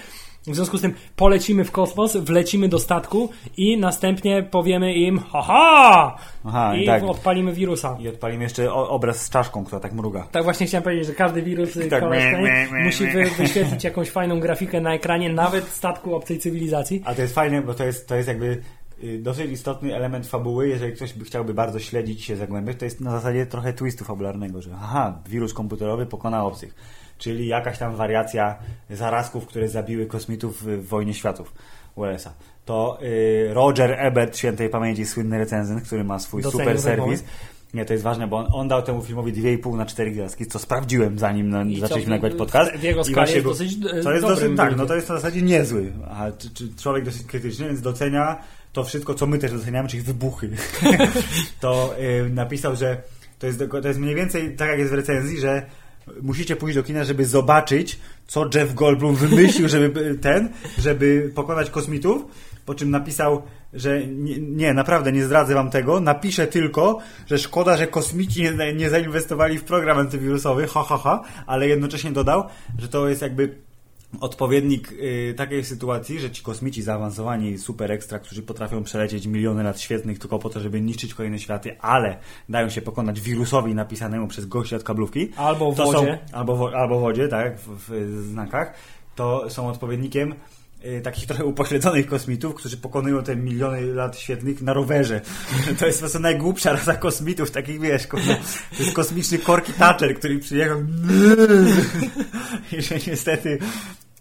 W związku z tym polecimy w kosmos, wlecimy do statku i następnie powiemy im haha! Aha, I tak. odpalimy wirusa. I odpalimy jeszcze obraz z czaszką, która tak mruga. Tak właśnie chciałem powiedzieć, że każdy wirus Tak, koleżka, me, me, me, musi wyświetlić jakąś fajną grafikę na ekranie, nawet statku obcej cywilizacji. A to jest fajne, bo to jest, to jest jakby dosyć istotny element fabuły, jeżeli ktoś by chciałby bardzo śledzić się zagłębiać, to jest na zasadzie trochę twistu fabularnego, że aha, wirus komputerowy pokona obcych, czyli jakaś tam wariacja zarazków, które zabiły kosmitów w, Wojnie Światów USA. To y, Roger Ebert, świętej pamięci, słynny recenzent, który ma swój Docenił super serwis. Nie, to jest ważne, bo on, on dał temu filmowi 2,5 na 4 gwiazdki, co sprawdziłem zanim no, zaczęliśmy nagrywać podcast. w jego skali jest dosyć, e, To jest dosyć, tak, no to jest na zasadzie niezły. A czy, czy człowiek dosyć krytyczny, więc docenia to wszystko, co my też doceniamy, czyli wybuchy. to y, napisał, że to jest, to jest mniej więcej tak, jak jest w recenzji, że musicie pójść do kina, żeby zobaczyć, co Jeff Goldblum wymyślił, żeby ten, żeby pokonać kosmitów, po czym napisał, że nie, nie, naprawdę nie zdradzę wam tego, napiszę tylko, że szkoda, że kosmici nie, nie zainwestowali w program antywirusowy, ha, ha, ha, ale jednocześnie dodał, że to jest jakby odpowiednik y, takiej sytuacji, że ci kosmici zaawansowani, super ekstra, którzy potrafią przelecieć miliony lat świetnych tylko po to, żeby niszczyć kolejne światy, ale dają się pokonać wirusowi napisanemu przez gości od kablówki. Albo w wodzie. Są, albo, wo, albo w wodzie, tak, w, w znakach. To są odpowiednikiem y, takich trochę upośledzonych kosmitów, którzy pokonują te miliony lat świetnych na rowerze. To jest po prostu najgłupsza rasa kosmitów, takich wiesz, to jest kosmiczny Corky Thatcher, który przyjechał i że niestety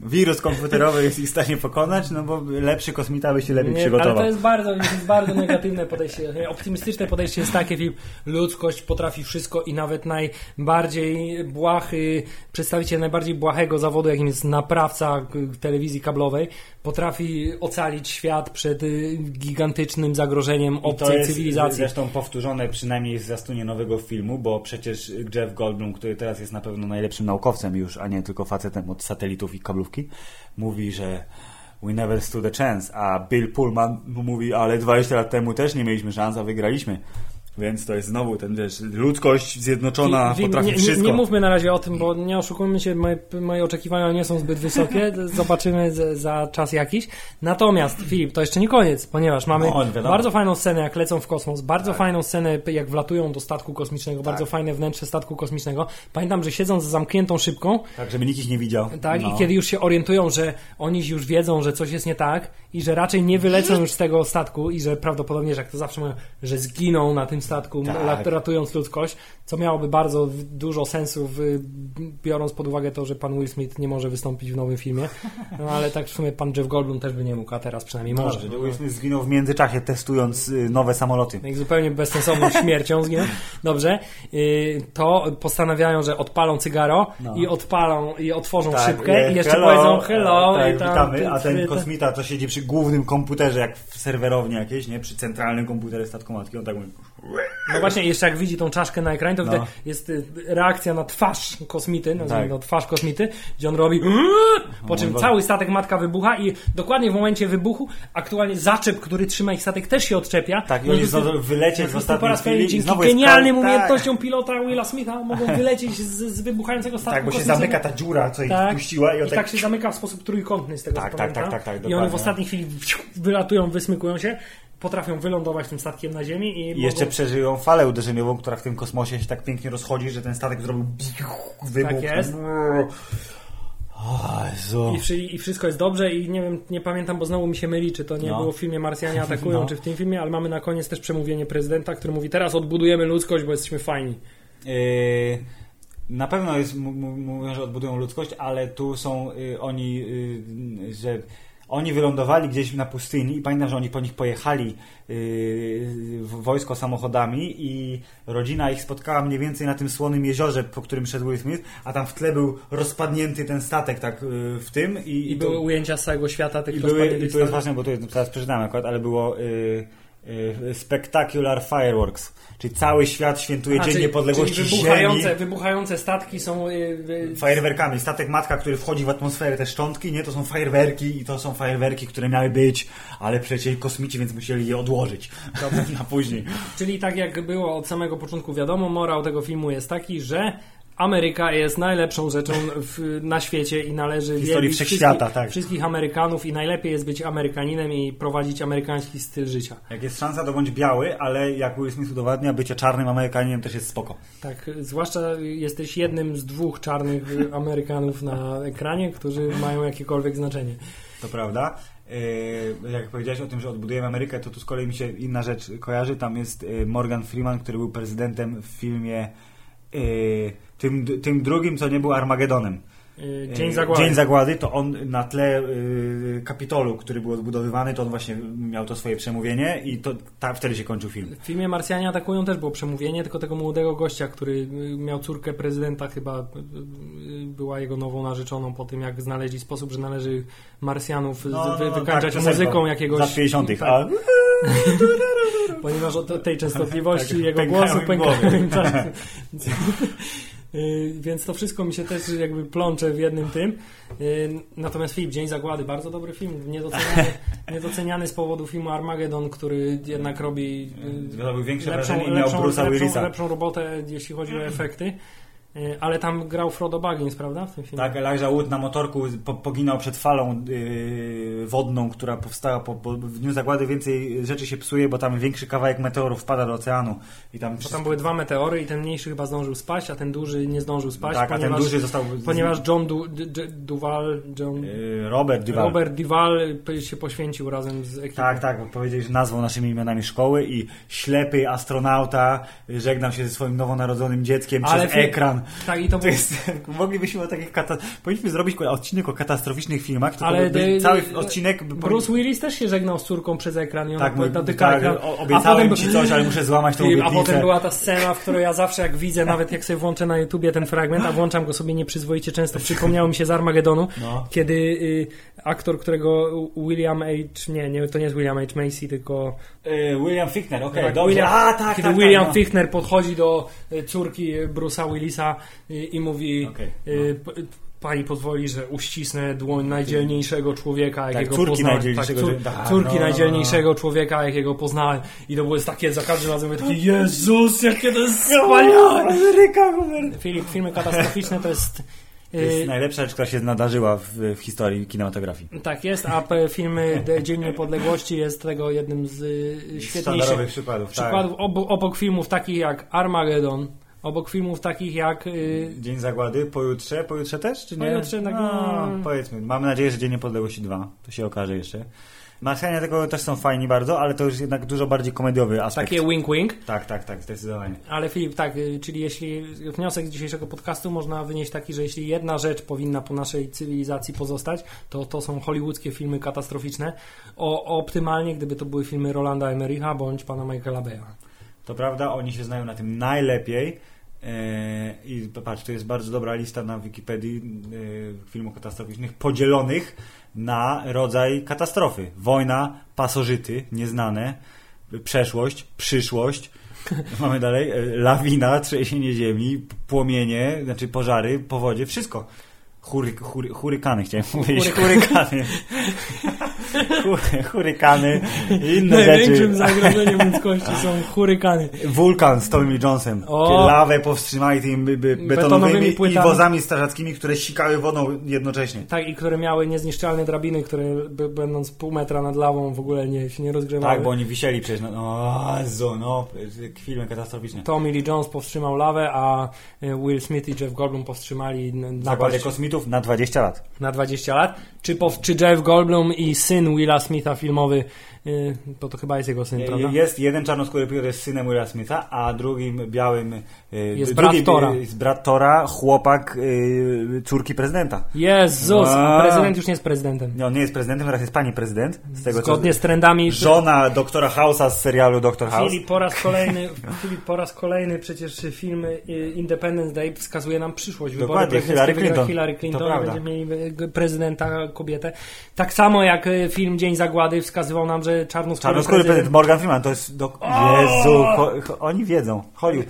wirus komputerowy jest ich w stanie pokonać, no bo lepszy kosmita by się lepiej Nie, przygotował. Ale to jest bardzo, to jest bardzo negatywne podejście. Optymistyczne podejście jest takie, film ludzkość potrafi wszystko i nawet najbardziej błahy, przedstawiciel najbardziej błahego zawodu, jakim jest naprawca telewizji kablowej, potrafi ocalić świat przed y, gigantycznym zagrożeniem I to obcej jest cywilizacji. zresztą powtórzone przynajmniej w zwiastunie nowego filmu, bo przecież Jeff Goldblum, który teraz jest na pewno najlepszym naukowcem już, a nie tylko facetem od satelitów i kablówki, mówi, że we never stood a chance, a Bill Pullman mówi, ale 20 lat temu też nie mieliśmy szans, a wygraliśmy. Więc to jest znowu ten, wiesz, ludzkość zjednoczona wi- potrafi nie, nie, wszystko. nie mówmy na razie o tym, bo nie oszukujmy się, moje, moje oczekiwania nie są zbyt wysokie. Zobaczymy z, za czas jakiś. Natomiast, Filip, to jeszcze nie koniec, ponieważ mamy No, bardzo fajną scenę, jak lecą w kosmos, bardzo Tak. fajną scenę, jak wlatują do statku kosmicznego, bardzo fajne wnętrze statku kosmicznego. Pamiętam, że siedząc za zamkniętą szybką, Tak, żeby nikt ich nie widział. tak, No. i kiedy już się orientują, że oni już wiedzą, że coś jest nie tak i że raczej nie wylecą już z tego statku i że prawdopodobnie, że jak to zawsze mówią, że zginą na tym statku, Tak. ratując ludzkość, co miałoby bardzo dużo sensu, w, biorąc pod uwagę to, że pan Will Smith nie może wystąpić w nowym filmie, no ale tak w sumie pan Jeff Goldblum też by nie mógł, a teraz przynajmniej No może. dobrze, Will Smith zginął w międzyczasie testując y, nowe samoloty. Jak zupełnie bezsensowną śmiercią zginął. Dobrze. Yy, To postanawiają, że odpalą cygaro No. i odpalą i otworzą Tak, szybkę i jeszcze hello, powiedzą hello tak, i tam, witamy, a ten kosmita to siedzi przy głównym komputerze, jak w serwerowni jakiejś, nie? Przy centralnym komputerze statkomatki, on tak mówi... No właśnie, jeszcze jak widzi tą czaszkę na ekranie, to No. wtedy jest y, reakcja na twarz kosmity, nazwijmy Tak. to twarz kosmity, gdzie on robi po czym cały statek matka wybucha i dokładnie w momencie wybuchu aktualnie zaczep, który trzyma ich statek też się odczepia. Tak, i No oni zdążą wylecieć w to po ostatniej raz chwili dzięki genialnym tak. umiejętnościom pilota Willa Smitha mogą wylecieć z, z wybuchającego statku Tak, bo się zamyka ta dziura, co ich Tak. wpuściła i I tak tak... się zamyka w sposób trójkątny z tego Tak, tak, tak, tak, tak, I one w ostatniej chwili wylatują, wysmykują się, potrafią wylądować tym statkiem na ziemi i, I jeszcze mogą... przeżyją falę uderzeniową, która w tym kosmosie się tak pięknie rozchodzi, że ten statek zrobił wybuch. Tak jest. O. I, I wszystko jest dobrze i nie wiem, nie pamiętam, bo znowu mi się myli, czy to nie No. było w filmie Marsjanie atakują, No. czy w tym filmie, ale mamy na koniec też przemówienie prezydenta, który mówi teraz odbudujemy ludzkość, bo jesteśmy fajni. Yy, na pewno jest, mówią, że odbudują ludzkość, ale tu są y, oni, y, że oni wylądowali gdzieś na pustyni i pamiętam, że oni po nich pojechali y, w wojsko samochodami i rodzina ich spotkała mniej więcej na tym słonym jeziorze, po którym szedł Will Smith, a tam w tle był rozpadnięty ten statek tak y, w tym i, I to- były ujęcia z całego świata tych i, były, i to jest ważne, bo to jest, teraz przeczytałem akurat, ale było y, y, Spectacular Fireworks, czyli cały świat świętuje A, Dzień czyli- Niepodległości czyli Ziemi wybuchające, wybuchające statki są... y, y, fajerwerkami. Statek Matka, który wchodzi w atmosferę, te szczątki, nie? To są fajerwerki i to są fajerwerki, które miały być, ale przecież kosmici, więc musieli je odłożyć na później. Czyli tak jak było od samego początku wiadomo, morał tego filmu jest taki, że Ameryka jest najlepszą rzeczą w, na świecie i należy historii wielbić wszechświata, wszystkich, tak. wszystkich Amerykanów i najlepiej jest być Amerykaninem i prowadzić amerykański styl życia. Jak jest szansa, to bądź biały, ale jak Will Smith udowadnia, bycie czarnym Amerykaninem też jest spoko. Tak, zwłaszcza jesteś jednym z dwóch czarnych Amerykanów na ekranie, którzy mają jakiekolwiek znaczenie. To prawda. Yy, jak powiedziałeś o tym, że odbudujemy Amerykę, to tu z kolei mi się inna rzecz kojarzy. Tam jest yy, Morgan Freeman, który był prezydentem w filmie yy, tym, tym drugim, co nie był Armagedonem. Y, Dzień zagłady. Dzień Zagłady, to on na tle yy, Kapitolu, który był odbudowywany, to on właśnie miał to swoje przemówienie i to ta, wtedy się kończył film. W filmie Marsjanie atakują też było przemówienie, tylko tego młodego gościa, który y, miał córkę prezydenta, chyba y, y, była jego nową narzeczoną po tym, jak znaleźli sposób, że należy Marsjanów No, wy, no, wykańczać tak, muzyką jakiegoś... Lat 50. Tak, A, ponieważ od tej częstotliwości Tak, jego pękają głosu pękają Y, Więc to wszystko mi się też jakby plącze w jednym tym. Y, Natomiast film Dzień Zagłady, bardzo dobry film, niedoceniany, niedoceniany z powodu filmu Armageddon, który jednak robi y, lepszą, wrażenie i miał lepszą, lepszą, lepszą robotę, jeśli chodzi o efekty. Y, Ale tam grał Frodo Baggins, prawda? W tym filmie. Tak, Elijah Wood na motorku po, poginał przed falą yy, wodną, która powstała po, po, w Dniu Zagłady. Więcej rzeczy się psuje, bo tam większy kawałek meteoru wpada do oceanu. I tam, Bo tam były dwa meteory i ten mniejszy chyba zdążył spaść, a ten duży nie zdążył spaść, tak, a ten ponieważ, duży został... ponieważ John du, D, D, Duval, John, Yy, Robert Duval. Robert Duval się poświęcił razem z ekipą. Tak, tak, bo powiedzieli, że nazwał naszymi imionami szkoły i ślepy astronauta żegnał się ze swoim nowonarodzonym dzieckiem Ale przez ekran. Tak, i to, To jest, moglibyśmy o takich kata... powinniśmy zrobić odcinek o katastroficznych filmach, tylko Ale by, de- cały de- odcinek... by- Bruce Willis też się żegnał z córką przez ekran i tak, mój, tak, ekran. obiecałem potem- ci coś, ale muszę złamać tą I- A obietnicę. potem była ta scena, w której ja zawsze jak widzę, nawet jak sobie włączę na YouTubie ten fragment, a włączam go sobie nieprzyzwoicie często, przypomniało mi się z Armagedonu, No. kiedy y, aktor, którego William H. Nie, nie, to nie jest William H. Macy, tylko Yy, William Fichtner, okej, tak, dobrze. William, A, tak, kiedy tak, William tak, no. Fichtner podchodzi do y, córki Bruce'a Willisa y, i mówi Okej, y, p- Pani pozwoli, że uścisnę dłoń najdzielniejszego człowieka, jakiego Tak, córki poznałem. najdzielniejszego cór- człowieka. Tak, córki no. najdzielniejszego człowieka, jakiego poznałem. I to było takie za każdym razem mówię takie Jezus, jakie to jest wspaniałe! Ameryka. Filip, filmy katastroficzne to jest... To jest y, najlepsza rzecz, która się nadarzyła w, w historii kinematografii. tak jest, a filmy Dzień Niepodległości jest tego jednym z y, świetniejszych przykładów. przykładów obok, obok filmów takich jak Armageddon, obok filmów takich jak y. Dzień Zagłady, pojutrze, pojutrze też, czy nie? Pojutrze, tak, no, no. powiedzmy. Mamy nadzieję, że Dzień Niepodległości 2. To się okaże jeszcze. Marsjanie tego też są fajni bardzo, ale to już jednak dużo bardziej komediowy aspekt. takie wink wink. Tak, tak, tak, zdecydowanie. Ale Filip, tak, y, czyli jeśli wniosek z dzisiejszego podcastu można wynieść taki, że jeśli jedna rzecz powinna po naszej cywilizacji pozostać, to to są hollywoodzkie filmy katastroficzne. O, optymalnie, gdyby to były filmy Rolanda Emericha bądź pana Michaela Beya. To prawda, oni się znają na tym najlepiej. Eee, I patrz, tu jest bardzo dobra lista na Wikipedii e, filmów katastroficznych podzielonych na rodzaj katastrofy. Wojna, pasożyty, nieznane, przeszłość, przyszłość. Mamy dalej e, lawina, trzęsienie ziemi, płomienie, znaczy pożary, powodzie, wszystko. Hury, hury, hurykany chciałem powiedzieć. Hurykany. Hu- hurykany i inne Największym rzeczy. zagrożeniem ludzkości są hurykany. Wulkan z Tommy Jonesem. O! Lawę powstrzymali tymi betonowymi, Betonowymi i wozami strażackimi, które sikały wodą jednocześnie. Tak, i które miały niezniszczalne drabiny, które będąc pół metra nad lawą w ogóle nie, się nie rozgrzewały. Tak, bo oni wisieli przecież. No, no, no, filmy katastroficzne. Tommy Lee Jones powstrzymał lawę, a y, Will Smith i Jeff Goldblum powstrzymali Zakładzie napaść, kosmitów na 20 lat. na 20 lat. Czy, po, czy Jeff Goldblum i syn Willa Smitha filmowy, yy, bo to chyba jest jego syn, prawda? Jest jeden czarnoskóry pilot jest synem Willa Smitha, a drugim białym y, Jest drugim, brat Tora. y, Jest brat Tora, chłopak y, córki prezydenta. Jezus, A. prezydent już nie jest prezydentem. Nie, on nie jest prezydentem, teraz jest pani prezydent. Z tego Zgodnie co... z trendami. Żona doktora House'a z serialu Doktor House. Filip po raz kolejny, Filip po raz kolejny przecież film y, Independence Day wskazuje nam przyszłość. Dokładnie, Hillary Clinton. Hillary To Clinton i prawda. będziemy mieli y, prezydenta kobietę. Tak samo jak y, film Dzień Zagłady wskazywał nam, że czarnoskóry Czarnoskóry prezydent Morgan Freeman, to jest... Do... Jezu, ho, ho, oni wiedzą. Hollywood,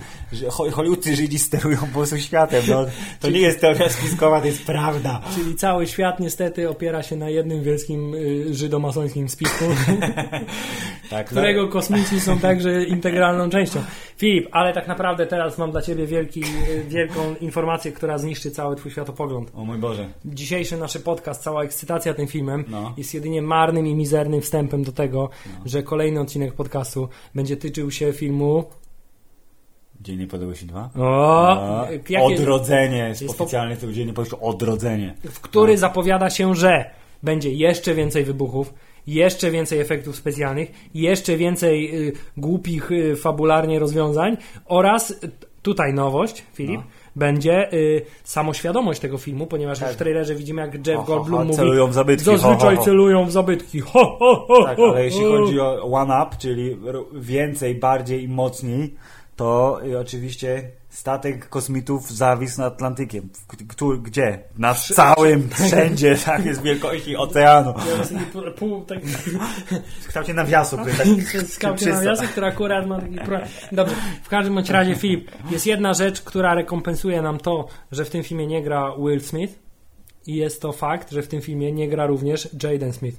Hollywoodcy Żydzi sterują po prostu światem. No, to nie jest teoria spiskowa, to jest prawda. Czyli cały świat niestety opiera się na jednym wielkim y, żydomasońskim spisku, Tak, którego kosmici są także integralną częścią. Filip, ale tak naprawdę teraz mam dla Ciebie wielki, y, wielką informację, która zniszczy cały Twój światopogląd. O mój Boże. Dzisiejszy nasz podcast, cała ekscytacja tym filmem No. jest jedynie marnym i mizernym wstępem do tego, że kolejny odcinek podcastu będzie tyczył się filmu Dzień Niepodległości 2. o, jakie, Odrodzenie. Jest Jest po- oficjalny tytuł Dzień Niepodległości. Odrodzenie. w który zapowiada się, że będzie jeszcze więcej wybuchów, jeszcze więcej efektów specjalnych, jeszcze więcej y, głupich y, fabularnie rozwiązań oraz y, tutaj nowość, Filip, No. Będzie y, samoświadomość tego filmu, ponieważ już w trailerze widzimy, jak Jeff Ho, ho, Goldblum ho, mówi celują w zabytki, ho, zazwyczaj ho, ho. celują w zabytki. Ho, ho, ho, Tak, ho, ale jeśli ho. chodzi o One Up, czyli więcej, bardziej i mocniej, to oczywiście statek kosmitów zawisł nad Atlantykiem. W- któ- gdzie? Na całym, wszędzie, tak, jest wielkości oceanu. Pół- pół, tak, W kształcie nawiasu, który tak skałcie czysto. nawiasy, który akurat ma taki. Dobrze, w każdym bądź razie Filip, jest jedna rzecz, która rekompensuje nam to, że w tym filmie nie gra Will Smith i jest to fakt, że w tym filmie nie gra również Jaden Smith.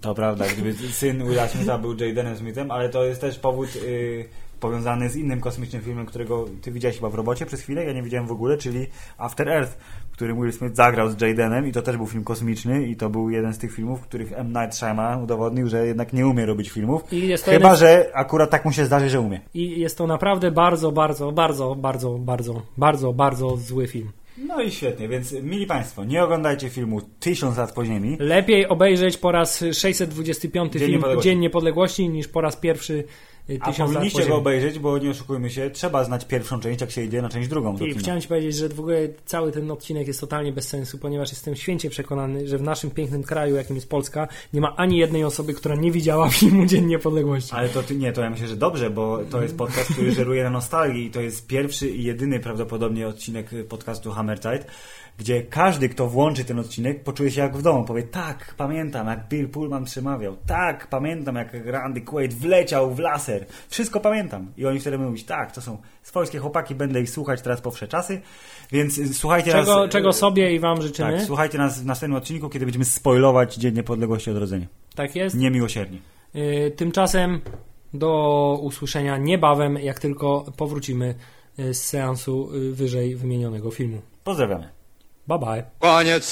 To prawda, gdyby syn Willa Smitha był Jadenem Smithem, ale to jest też powód y, powiązany z innym kosmicznym filmem, którego ty widziałeś chyba w robocie przez chwilę, ja nie widziałem w ogóle, czyli After Earth, w którym Will Smith zagrał z Jadenem i to też był film kosmiczny i to był jeden z tych filmów, w których M. Night Shyamalan udowodnił, że jednak nie umie robić filmów. Chyba, jeden- że akurat tak mu się zdarzy, że umie. I jest to naprawdę bardzo, bardzo, bardzo, bardzo, bardzo, bardzo, bardzo zły film. No i świetnie, więc mili Państwo, nie oglądajcie filmu Tysiąc lat po ziemi. Lepiej obejrzeć po raz 625 Dzień film Niepodległości. Dzień Niepodległości niż po raz pierwszy A lat po powinniście go obejrzeć, bo nie oszukujmy się, trzeba znać pierwszą część, jak się idzie na część drugą. kina. chciałem Ci powiedzieć, że w ogóle cały ten odcinek jest totalnie bez sensu, ponieważ jestem święcie przekonany, że w naszym pięknym kraju, jakim jest Polska, nie ma ani jednej osoby, która nie widziała filmu Dzień Niepodległości. Ale to nie, to ja myślę, że dobrze, bo to jest podcast, który żeruje na nostalgii i to jest pierwszy i jedyny prawdopodobnie odcinek podcastu Hammerzeit, gdzie każdy, kto włączy ten odcinek, poczuje się jak w domu. Powie, tak, pamiętam, jak Bill Pullman przemawiał. Tak, pamiętam, jak Randy Quaid wleciał w laser. Wszystko pamiętam. I oni wtedy mówić, tak, to są swojskie chłopaki, będę ich słuchać teraz po wsze czasy. Więc y, słuchajcie Czego, nas... czego sobie i Wam życzymy. Tak, słuchajcie nas w następnym odcinku, kiedy będziemy spoilować Dzień Niepodległości Odrodzenia. Tak jest. Niemiłosiernie. Y, Tymczasem do usłyszenia niebawem, jak tylko powrócimy y, z seansu y, wyżej wymienionego filmu. Pozdrawiamy. Bye bye. Koniec.